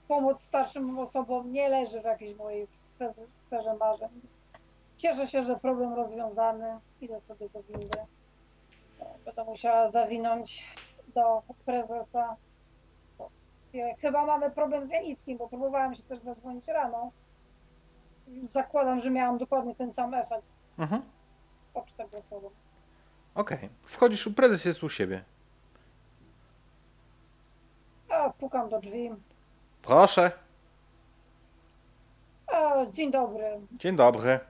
S5: Pomoc starszym osobom nie leży w jakiejś mojej sferze, marzeń. Cieszę się, że problem rozwiązany. Idę sobie do windy. Będę musiała zawinąć do prezesa. E, Chyba mamy problem z Janickim, bo próbowałam się też zadzwonić rano. Zakładam, że miałam dokładnie ten sam efekt
S1: Mhm.
S5: pocztę głosową.
S1: Okej, wchodzisz, prezes jest u siebie.
S5: A, pukam do drzwi.
S1: Proszę,
S5: A, dzień dobry.
S1: dzień dobry.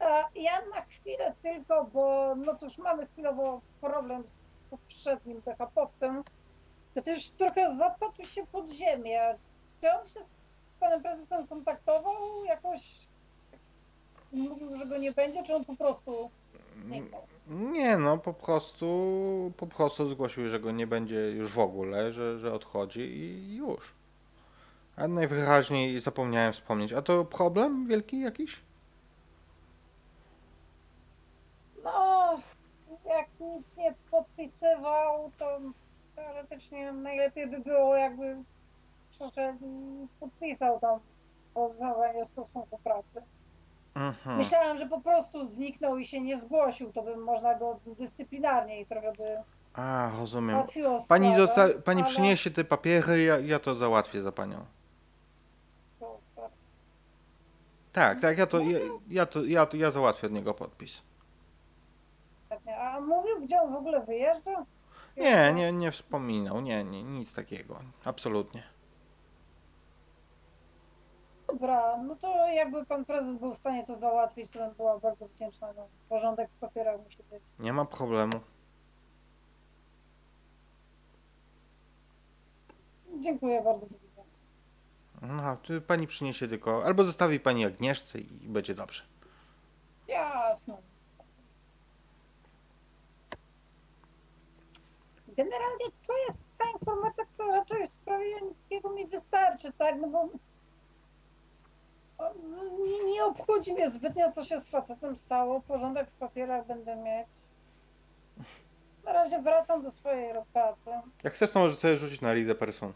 S5: A, ja na chwilę tylko, bo no cóż, mamy chwilowo problem z poprzednim BHP-owcem. To też trochę zapadł się pod ziemię. Czy on się z panem prezesem kontaktował jakoś? Mówił, że go nie będzie, czy on po prostu zniknął?
S1: Nie no, po prostu, po prostu zgłosił, że go nie będzie już w ogóle, że, że odchodzi i już. A najwyraźniej zapomniałem wspomnieć. A to problem wielki jakiś?
S5: No, jak nic nie podpisywał, to teoretycznie najlepiej by było, jakby przyszedł i podpisał tam rozwiązanie stosunku pracy.
S1: Mhm.
S5: Myślałem, że po prostu zniknął i się nie zgłosił, to by można go dyscyplinarnie i trochę by
S1: A, rozumiem. Pani,
S5: sprawę,
S1: zosta- pani
S5: ale-
S1: przyniesie te papiery, ja, ja to załatwię za panią.
S5: Super.
S1: Tak, tak, ja to, ja, ja to, ja to, ja załatwię od niego podpis.
S5: A mówił, gdzie on w ogóle wyjeżdża?
S1: Nie, nie, nie wspominał, nie, nie, nic takiego, absolutnie.
S5: Dobra, no to jakby pan prezes był w stanie to załatwić, to bym była bardzo wdzięczna. No, porządek w papierach musi być.
S1: Nie ma problemu.
S5: Dziękuję bardzo.
S1: No, to pani przyniesie tylko, albo zostawi pani Agnieszce i będzie dobrze.
S5: Jasne. Generalnie to jest ta informacja, która raczej w sprawie Janickiego mi wystarczy, tak? No bo nie, nie obchodzi mnie zbytnio, co się z facetem stało. Porządek w papierach będę mieć. Na razie wracam do swojej pracy.
S1: Jak chcesz, to możesz sobie rzucić na a Person.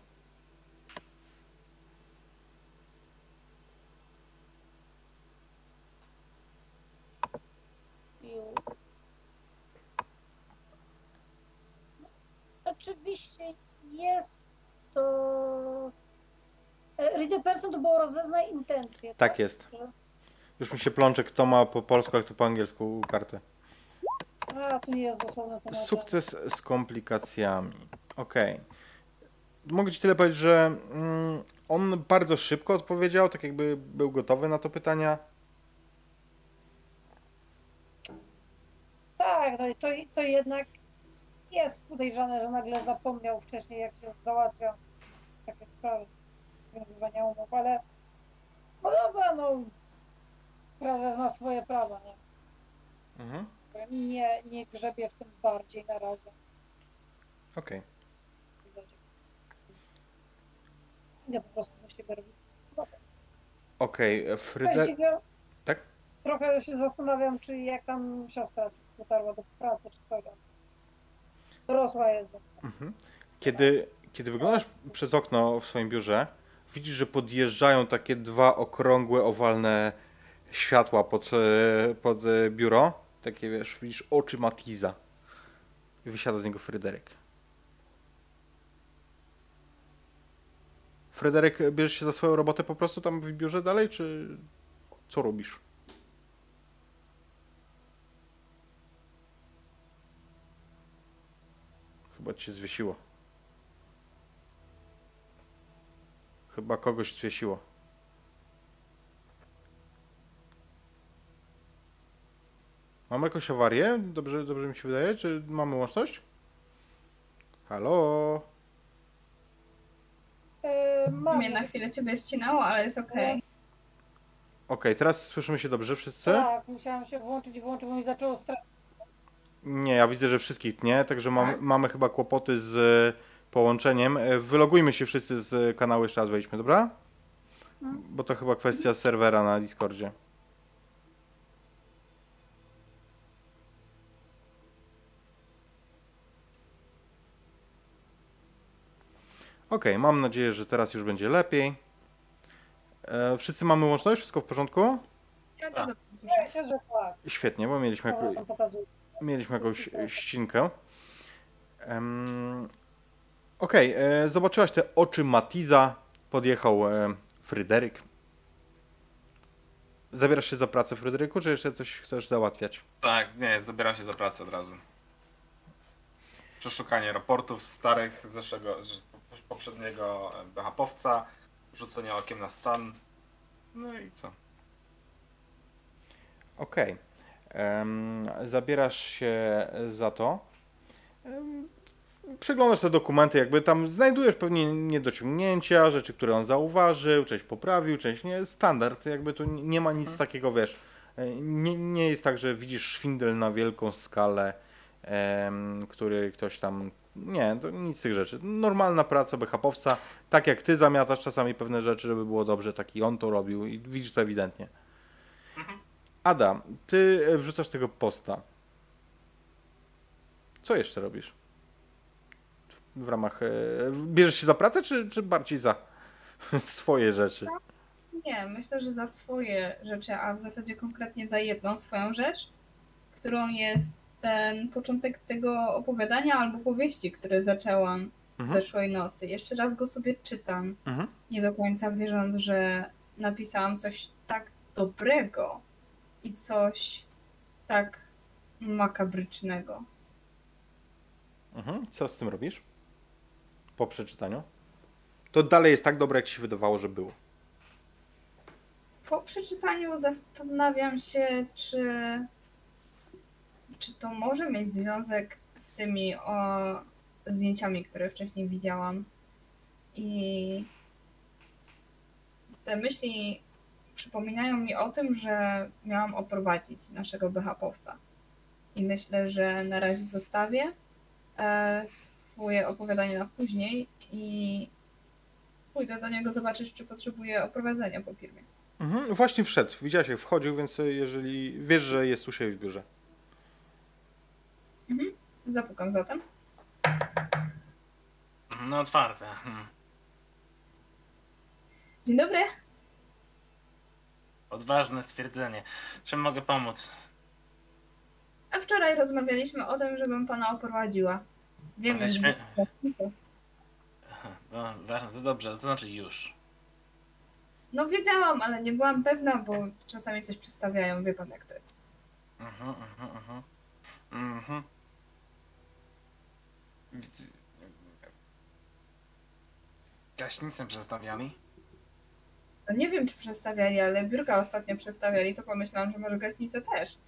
S5: Oczywiście jest to. Read a person to było rozeznaj intencje.
S1: Tak jest. Już mi się plącze, kto ma po polsku, jak to po angielsku kartę.
S5: A, tu nie jest dosłownie to.
S1: Sukces z komplikacjami. Okej. Mogę ci tyle powiedzieć, że mm, on bardzo szybko odpowiedział, tak jakby był gotowy na to pytania.
S5: Tak, no i to, to jednak jest podejrzane, że nagle zapomniał wcześniej, jak się załatwia takie sprawy związywania umów, ale no dobra, no prezes ma swoje prawa, nie?
S1: Mhm.
S5: Nie, nie grzebie w tym bardziej na razie.
S1: Okej.
S5: Nie po prostu do siebie robić.
S1: Okej, Fryde...
S5: Właściwie
S1: Tak?
S5: trochę się zastanawiam, czy jak tam siostra dotarła do pracy, czy co tam. Dorosła jest.
S1: Mhm. Kiedy, kiedy wyglądasz przez okno w swoim biurze, widzisz, że podjeżdżają takie dwa okrągłe, owalne światła pod, e, pod e, biuro. Takie, wiesz, widzisz oczy Matiza. I wysiada z niego Fryderyk. Fryderyk, bierzesz się za swoją robotę po prostu tam w biurze dalej, czy co robisz? Chyba cię zwiesiło. Chyba kogoś zwiesiło. Mamy jakąś awarię? Dobrze, dobrze mi się wydaje? Czy mamy łączność? Halo?
S5: Yy, mam.
S4: Mnie na chwilę ciebie ścinało, ale jest okej.
S1: Okej, teraz słyszymy się dobrze wszyscy?
S5: Tak, musiałam się włączyć i włączyć, bo mi zaczęło strasznie.
S1: Nie, ja widzę, że wszystkich tnie, także mam,
S4: Tak?
S1: mamy chyba kłopoty z e, połączeniem. E, Wylogujmy się wszyscy z kanału, jeszcze raz wejdźmy, dobra?
S5: Mhm.
S1: Bo to chyba kwestia serwera na Discordzie. Okej, mam nadzieję, że teraz już będzie lepiej. E, wszyscy mamy łączność? Wszystko w porządku?
S4: Ja cię
S3: Tak.
S4: dobrze słyszę.
S5: Tak.
S1: Świetnie, bo mieliśmy, jak, mieliśmy jakąś e, ścinkę. Em, Okej, e, zobaczyłaś te oczy Matiza. Podjechał e, Fryderyk. Zabierasz się za pracę, Fryderyku, czy jeszcze coś chcesz załatwiać?
S3: Tak, nie, zabieram się za pracę od razu. Przeszukanie raportów starych z zeszłego, poprzedniego BHP-owca, rzucenie okiem na stan. No i co?
S1: Okej. Em, Zabierasz się za to. Przeglądasz te dokumenty, jakby tam znajdujesz pewnie niedociągnięcia, rzeczy, które on zauważył, część poprawił, część nie. Standard, jakby tu nie ma nic takiego, wiesz, E, Nie, nie jest tak, że widzisz szwindel na wielką skalę, em, który ktoś tam. Nie, to nic z tych rzeczy. Normalna praca BHP-owca, tak jak ty zamiatasz czasami pewne rzeczy, żeby było dobrze, tak i on to robił i widzisz to ewidentnie. Ada, ty e, wrzucasz tego posta. Co jeszcze robisz? W ramach. e, Bierzesz się za pracę, czy, czy bardziej za [laughs] swoje rzeczy?
S4: Nie, myślę, że za swoje rzeczy, a w zasadzie konkretnie za jedną swoją rzecz, którą jest ten początek tego opowiadania albo powieści, które zaczęłam
S1: Mhm.
S4: zeszłej nocy. Jeszcze raz go sobie czytam,
S1: Mhm.
S4: nie do końca wierząc, że napisałam coś tak dobrego i coś tak makabrycznego.
S1: Mhm. Co z tym robisz? Po przeczytaniu? To dalej jest tak dobre, jak ci się wydawało, że było.
S4: Po przeczytaniu zastanawiam się, czy, czy to może mieć związek z tymi o, zdjęciami, które wcześniej widziałam. I te myśli przypominają mi o tym, że miałam oprowadzić naszego BHP-owca. I myślę, że na razie zostawię e, swoje opowiadanie na później i pójdę do niego zobaczyć, czy potrzebuje oprowadzenia po firmie.
S1: Mhm. Właśnie wszedł. Widziałeś, jak wchodził, więc e, jeżeli wiesz, że jest u siebie w biurze.
S4: Zapukam zatem.
S2: No otwarte. Hmm.
S4: Dzień dobry.
S2: Odważne stwierdzenie. Czym mogę pomóc?
S4: A wczoraj rozmawialiśmy o tym, żebym pana oprowadziła. Wiem co.
S2: Aha, No, bardzo dobrze, to znaczy już.
S4: No wiedziałam, ale nie byłam pewna, bo czasami coś przedstawiają. Wie pan, jak to jest.
S2: Mhm, mhm, mhm. Mhm. Widz- Gaśnicę przestawiali?
S4: No nie wiem, czy przestawiali, ale biurka ostatnio przestawiali, to pomyślałam, że może gaśnicę też.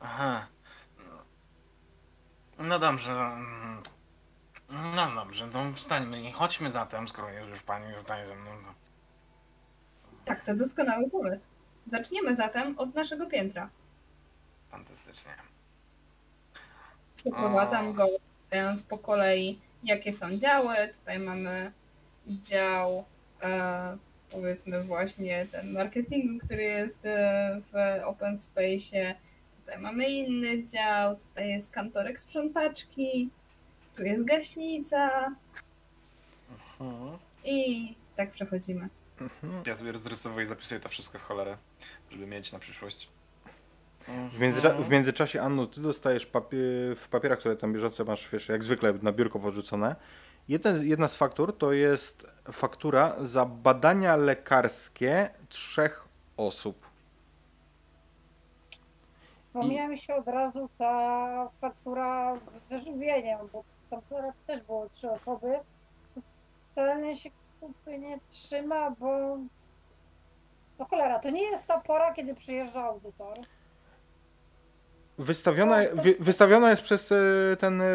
S2: Aha. No dobrze. mm. No dobrze, to wstańmy i chodźmy zatem, skoro jest już pani tutaj ze mną. To...
S4: Tak, to doskonały pomysł. Zaczniemy zatem od naszego piętra.
S2: Fantastycznie.
S4: Przeprowadzam
S2: O.
S4: go, opowiadając po kolei, jakie są działy. Tutaj mamy dział, e, powiedzmy właśnie ten marketingu, który jest e, w open space'ie. Tutaj mamy inny dział, tutaj jest kantorek sprzątaczki, tu jest gaśnica
S1: Mhm.
S4: i tak przechodzimy.
S1: Mhm.
S3: Ja sobie rozrysuję i zapisuję to wszystko w cholerę, żeby mieć na przyszłość.
S1: W, międzycza- w międzyczasie, Anno, ty dostajesz w papierach, które tam bieżące masz, wiesz, jak zwykle na biurko podrzucone. Jeden, jedna z faktur to jest faktura za badania lekarskie trzech osób.
S5: Pomija mi się od razu ta faktura z wyżywieniem, bo tam też było trzy osoby. Totalnie się kupy nie trzyma, bo no cholera, to nie jest ta pora, kiedy przyjeżdża audytor.
S1: Wystawiona, wy, wystawiona jest przez e, ten e,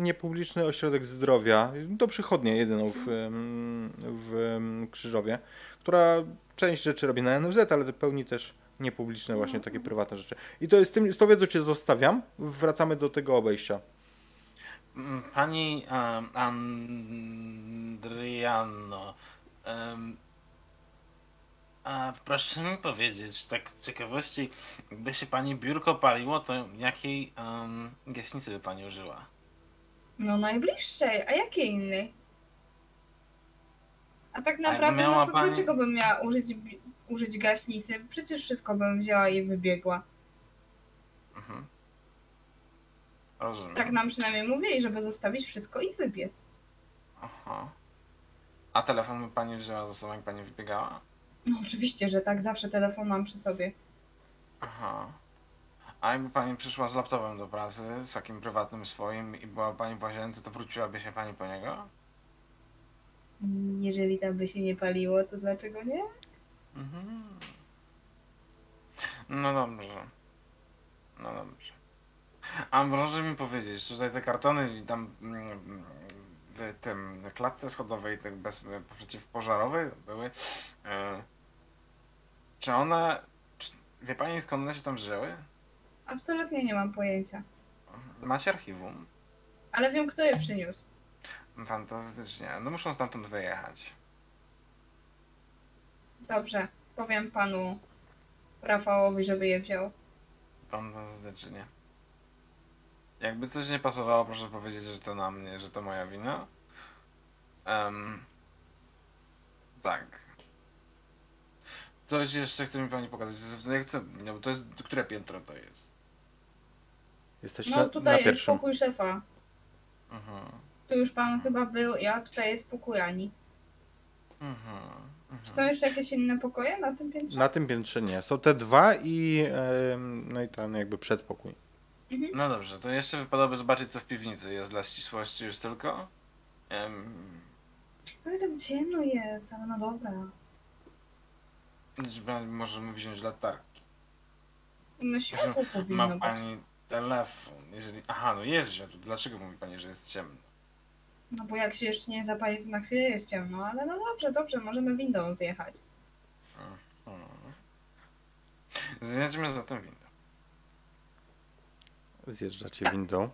S1: niepubliczny ośrodek zdrowia, to przychodnia jedyną w, em, w Krzyżowie, która część rzeczy robi na NFZ, ale pełni też niepubliczne właśnie takie prywatne rzeczy. I to jest tym, z tą wiedzą cię zostawiam, wracamy do tego obejścia.
S2: Mm, Pani um, Andriano, em, a proszę mi powiedzieć, tak z ciekawości, jakby się pani biurko paliło, to jakiej um, gaśnicy by pani użyła?
S4: No najbliższej, a jakiej innej? A tak naprawdę,
S2: miała
S4: no to
S2: pani-
S4: dlaczego bym miała użyć, użyć gaśnicy? Przecież wszystko bym wzięła i wybiegła.
S2: Mhm. Rozumiem.
S4: Tak nam przynajmniej mówili, żeby zostawić wszystko i wybiec.
S2: Aha. A telefon by pani wzięła ze sobą, jak pani wybiegała?
S4: No oczywiście, że tak, zawsze telefon mam przy sobie.
S2: Aha. A jakby pani przyszła z laptopem do pracy, z takim prywatnym swoim i była pani w łazience, to wróciłaby się pani po niego?
S4: Jeżeli tam by się nie paliło, to dlaczego nie?
S2: Mhm. No dobrze. No dobrze. A proszę mi powiedzieć, tutaj te kartony tam mm, w tym klatce schodowej, tak bez, przeciwpożarowej były. E, czy one. Czy, Wie pani skąd one się tam wzięły?
S4: Absolutnie nie mam pojęcia.
S2: Macie archiwum?
S4: Ale wiem, kto je przyniósł.
S2: Fantastycznie. No muszą stamtąd wyjechać.
S4: Dobrze, powiem panu Rafałowi, żeby je wziął.
S2: Fantastycznie. Jakby coś nie pasowało, proszę powiedzieć, że to na mnie, że to moja wina. Em, tak. Coś jeszcze chce mi pani pokazać. Jak chcę, no, bo to jest, które piętro to jest?
S1: Jesteś
S4: No
S1: na,
S4: tutaj
S1: na
S4: jest
S1: pierwszym.
S4: pokój szefa.
S2: Mhm.
S4: Tu już pan chyba był, ja tutaj jest pokój Ani.
S2: Mhm.
S4: Czy są
S2: mhm.
S4: jeszcze jakieś inne pokoje na tym piętrze?
S1: Na tym piętrze nie. Są te dwa i no i tam jakby przedpokój.
S4: Mhm.
S2: No dobrze, to jeszcze wypadałoby zobaczyć, co w piwnicy jest dla ścisłości już tylko. Em,
S4: Ale tam ciemno jest, ale no dobra.
S2: możemy wziąć latarki.
S4: No światło powinno
S2: Ma
S4: być.
S2: pani telefon, jeżeli... Aha, no jest światło. Dlaczego mówi pani, że jest ciemno?
S4: No bo jak się jeszcze nie zapali, to na chwilę jest ciemno, ale no dobrze, dobrze, możemy windą zjechać.
S2: Mhm. Zjedziemy za tą windę.
S1: Zjeżdżacie windą.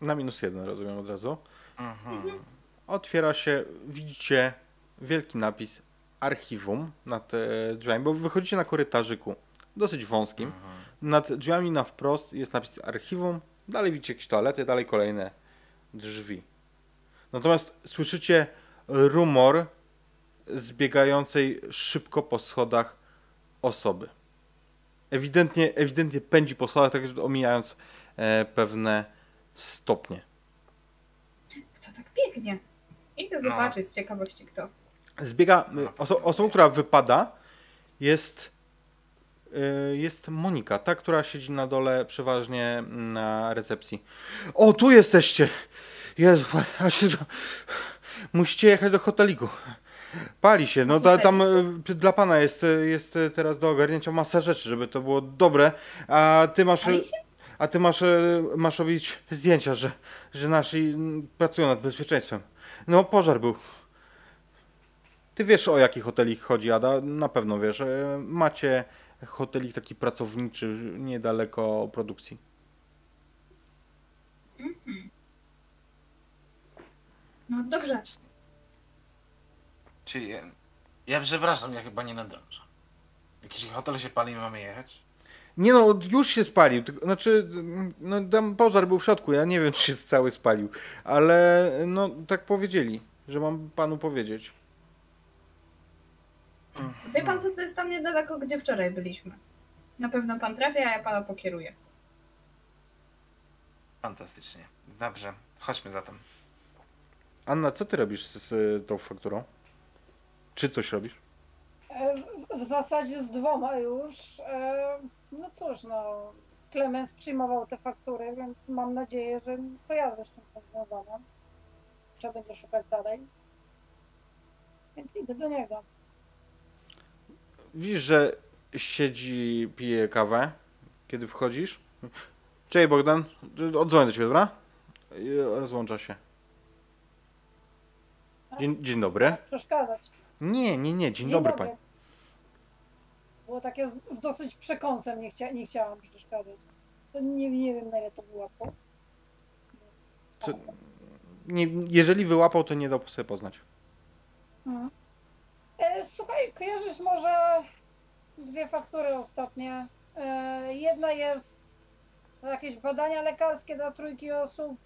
S1: Na minus jeden, rozumiem od razu.
S2: Mhm.
S1: Otwiera się, widzicie wielki napis archiwum nad e, drzwiami, bo wychodzicie na korytarzyku, dosyć wąskim.
S2: Mhm.
S1: Nad drzwiami na wprost jest napis archiwum, dalej widzicie jakieś toalety, dalej kolejne drzwi. Natomiast słyszycie rumor zbiegającej szybko po schodach osoby. Ewidentnie, ewidentnie pędzi po schodach, tak omijając e, pewne stopnie.
S4: Kto tak biegnie? Idę
S2: No.
S4: zobaczyć z ciekawości kto.
S1: Zbiega, y, oso, osobą, która wypada jest, jest Monika, ta, która siedzi na dole przeważnie na recepcji. O, tu jesteście! Jezu, a się, musicie jechać do hoteliku. Pali się, no ta, tam y, dla pana jest, y, jest y, teraz do ogarnięcia masa rzeczy, żeby to było dobre, a ty masz...
S4: Pali się?
S1: A ty masz, masz robić zdjęcia, że, że nasi mm, pracują nad bezpieczeństwem. No, pożar był. Ty wiesz, o jaki hotelik chodzi, Ada? Na pewno wiesz. Macie hotelik taki pracowniczy niedaleko produkcji.
S4: No dobrze.
S2: Czyli ja, ja przepraszam, ja chyba nie nadążę. Jakiś hotel się pali, mamy jechać?
S1: Nie no, już się spalił. Znaczy, no tam pożar był w środku. Ja nie wiem, czy się cały spalił. Ale no, tak powiedzieli, że mam panu powiedzieć.
S4: Wie pan co to jest tam niedaleko, gdzie wczoraj byliśmy? Na pewno pan trafi, a ja pana pokieruję.
S2: Fantastycznie. Dobrze, chodźmy zatem.
S1: Anna, co ty robisz z, z tą fakturą? Czy coś robisz?
S5: E, w- W zasadzie z dwoma już. E, No cóż, no. Klemens przyjmował te faktury, więc mam nadzieję, że kojarzę z czym są związane. Trzeba będzie szukać dalej. Więc idę do niego.
S1: Widzisz, że siedzi, pije kawę, kiedy wchodzisz. Cześć Bogdan, odzwonię do ciebie, dobra? I Rozłącza się. Dzień, dzień dobry.
S5: Przeszkadzać.
S1: Nie, nie, nie, dzień, dobry pani.
S5: Było takie z, z dosyć przekąsem, nie, chcia, nie chciałam przeszkadzać. To nie, nie wiem na ile to było łatwo.
S1: Co- Nie, jeżeli wyłapał, to nie dał sobie poznać.
S5: Mhm. E, słuchaj, kojarzysz może dwie faktury ostatnie? E, jedna jest za jakieś badania lekarskie dla trójki osób,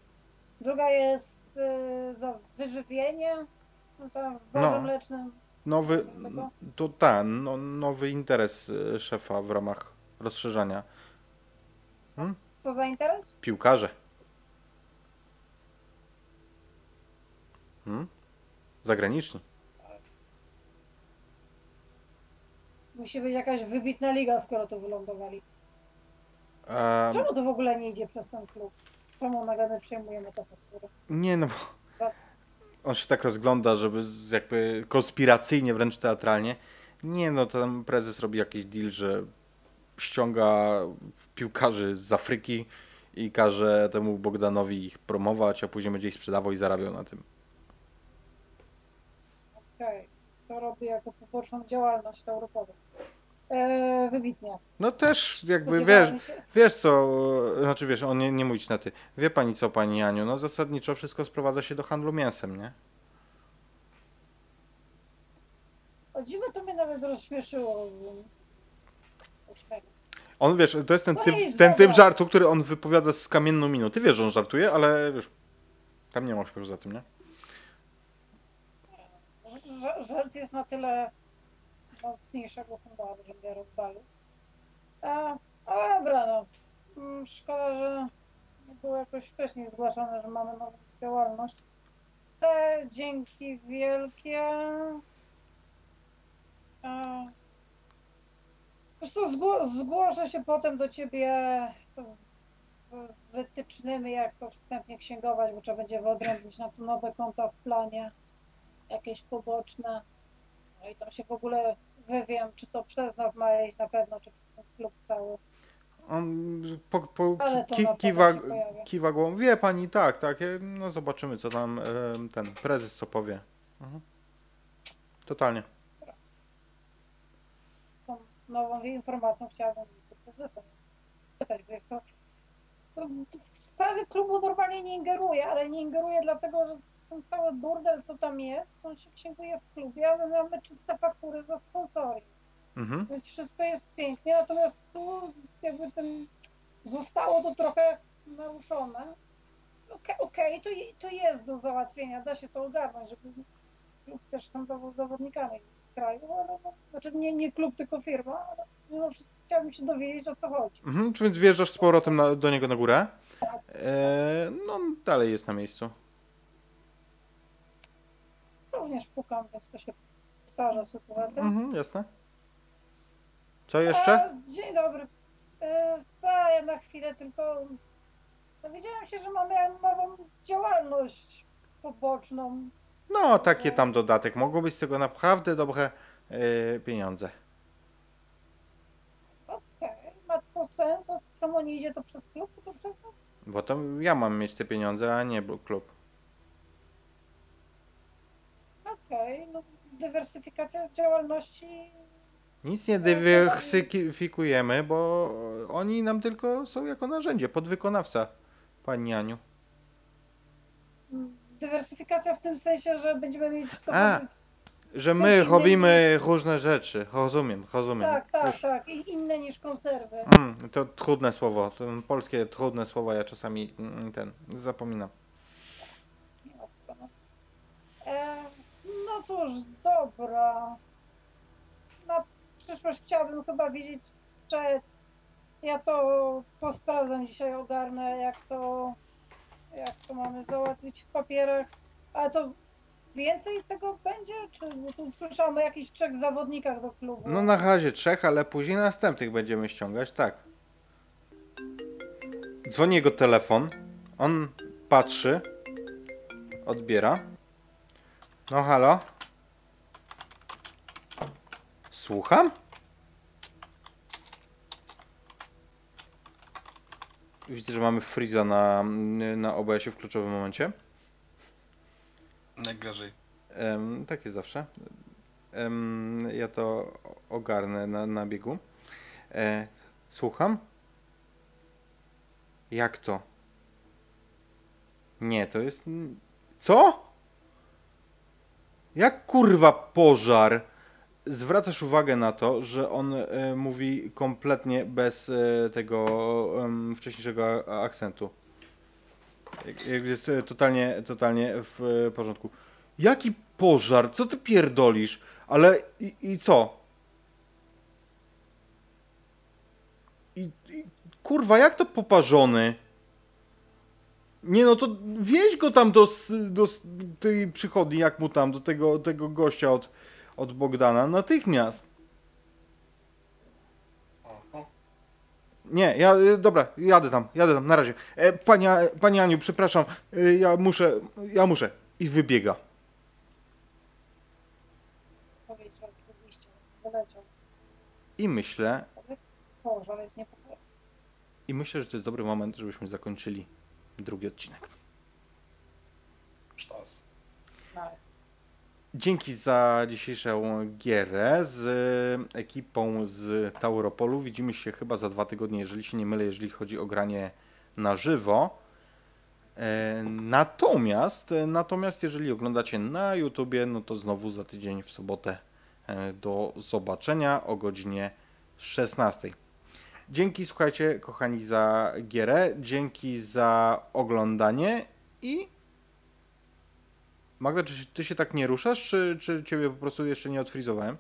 S5: druga jest e, za wyżywienie no tam w barze
S1: No.
S5: mlecznym.
S1: Nowy, to ten, no, nowy interes szefa w ramach rozszerzania.
S5: Co za interes?
S1: Piłkarze. Hmm? Zagraniczni.
S5: Musi być jakaś wybitna liga, skoro tu wylądowali.
S1: Em,
S5: Czemu to w ogóle nie idzie przez ten klub? Czemu nagle my przyjmujemy te faktury?
S1: Nie, no bo on się tak rozgląda, żeby jakby konspiracyjnie, wręcz teatralnie. Nie, no tam prezes robi jakiś deal, że ściąga piłkarzy z Afryki i każe temu Bogdanowi ich promować, a później będzie ich sprzedawał i zarabiał na tym.
S5: Okej. to robi jako poboczną działalność europową. E, wybitnie.
S1: No też jakby wiesz, wiesz co, znaczy wiesz, on nie, nie mówić na ty. Wie pani co, pani Aniu, no zasadniczo wszystko sprowadza się do handlu mięsem, nie?
S5: O dziwo to mnie nawet rozśmieszyło. Uśmiech.
S1: On wiesz, to jest ten
S5: No
S1: typ, ten typ żartu, który on wypowiada z kamienną miną. Ty wiesz, że on żartuje, ale wiesz, tam nie ma śmiechu za tym, nie?
S5: Żart jest na tyle mocniejszego humoru, że mnie rozwalił. A, a dobra, no. Mm, Szkoda, że nie było jakoś wcześniej zgłaszane, że mamy nową działalność. Ale dzięki wielkie. Wiesz co, zgło- zgłoszę się potem do ciebie z, z wytycznymi, jak to wstępnie księgować, bo trzeba będzie wyodrębnić na to nowe konta w planie jakieś poboczne. No i tam się w ogóle wywiem, czy to przez nas ma iść na pewno, czy przez klub cały.
S1: On po, po, ki, kiwa, kiwa głową. Wie pani, tak, tak, e, no zobaczymy, co tam e, ten prezes co powie. Mhm. Totalnie.
S5: Tą nową informacją chciałabym z prezesem pytać, bo jest to to w sprawy klubu normalnie nie ingeruje, ale nie ingeruje dlatego, że ten cały burdel, co tam jest, on się księguje w klubie, a my mamy czyste faktury za sponsoring.
S1: Mhm.
S5: Więc wszystko jest pięknie, natomiast tu jakby ten zostało to trochę naruszone. Okej, okej, to, je- to jest do załatwienia, da się to ogarnąć, żeby klub też handlował z zawodnikami w kraju, ale no, znaczy nie, nie klub, tylko firma, ale mimo wszystko chciałabym się dowiedzieć o co chodzi.
S1: Mhm, więc wjeżdżasz z powrotem na, do niego na górę. E, no, dalej jest na miejscu.
S5: Również pukam, więc to się powtarza sytuacja.
S1: Mhm, jasne. Co jeszcze?
S5: E, dzień dobry. E, ta, ja na chwilę tylko dowiedziałam się, że mamy nową działalność poboczną.
S1: No, takie tam dodatek. Mogą być z tego naprawdę dobre e, pieniądze.
S5: Okej, ma to sens? A czemu nie idzie to przez klub, tylko przez nas?
S1: Bo to ja mam mieć te pieniądze, a nie klub.
S5: Okej, no dywersyfikacja działalności.
S1: Nic nie dywersyfikujemy, bo oni nam tylko są jako narzędzie, podwykonawca, pani Aniu.
S5: Dywersyfikacja w tym sensie, że będziemy mieć
S1: A. Że my robimy różne rzeczy. Rozumiem, rozumiem.
S5: Tak, tak,
S1: Już-
S5: tak. I inne niż konserwy.
S1: Mm, to trudne słowo. To polskie trudne słowa ja czasami mm, ten zapominam.
S5: Nie ma problemu. E, no cóż, dobra. Na przyszłość chciałabym chyba wiedzieć, że ja to posprawdzam dzisiaj, ogarnę, jak to, jak to mamy załatwić w papierach. Ale to więcej tego będzie? Czy tu słyszałam o jakichś trzech zawodnikach do klubu?
S1: No na razie trzech, ale później następnych będziemy ściągać, tak. Dzwoni jego telefon. On patrzy. Odbiera. No halo? Słucham? Widzę, że mamy Freeza na, na OBS-ie w kluczowym momencie.
S3: Najgorzej.
S1: Em, tak jest zawsze. Em, ja to ogarnę na, na biegu. E, słucham? Jak to? Nie, to jest. Co? Jak kurwa pożar? Zwracasz uwagę na to, że on e, mówi kompletnie bez e, tego em, wcześniejszego akcentu. Jest e, totalnie, totalnie w porządku. Jaki pożar? Co ty pierdolisz? Ale i, i co? I, I kurwa, jak to poparzony? Nie no, to wieź go tam do, do tej przychodni, jak mu tam, do tego, tego gościa od, od Bogdana, natychmiast. Nie, ja, y, dobra, jadę tam, jadę tam, na razie. E, pani, pani Aniu, przepraszam, y, ja muszę, ja muszę. I wybiega.
S5: Powiedział oczywiście, wyleciał.
S1: I myślę,
S5: jest.
S1: I myślę, że to jest dobry moment, żebyśmy zakończyli drugi odcinek.
S3: Sztos.
S1: Dzięki za dzisiejszą gierę z ekipą z Tauropolu. Widzimy się chyba za dwa tygodnie, jeżeli się nie mylę, jeżeli chodzi o granie na żywo. E, Natomiast, natomiast jeżeli oglądacie na YouTubie, no to znowu za tydzień w sobotę e, do zobaczenia o godzinie 16. Dzięki, słuchajcie, kochani, za gierę. Dzięki za oglądanie i Magda, czy ty się tak nie ruszasz, czy, czy ciebie po prostu jeszcze nie odfrizowałem?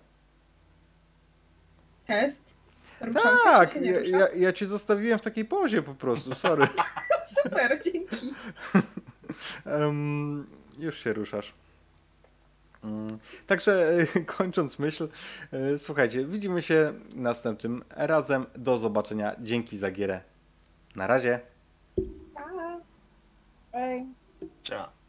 S4: Test. Ruszam się,
S1: Tak,
S4: czy się nie
S1: ja, ja, ja cię zostawiłem w takiej pozie po prostu, sorry. [laughs]
S4: Super, dzięki. [laughs]
S1: Em, już się ruszasz. Mm, Także [laughs] kończąc myśl, e, słuchajcie, widzimy się następnym razem. Do zobaczenia. Dzięki za gierę. Na razie.
S4: Pa.
S2: Ciao.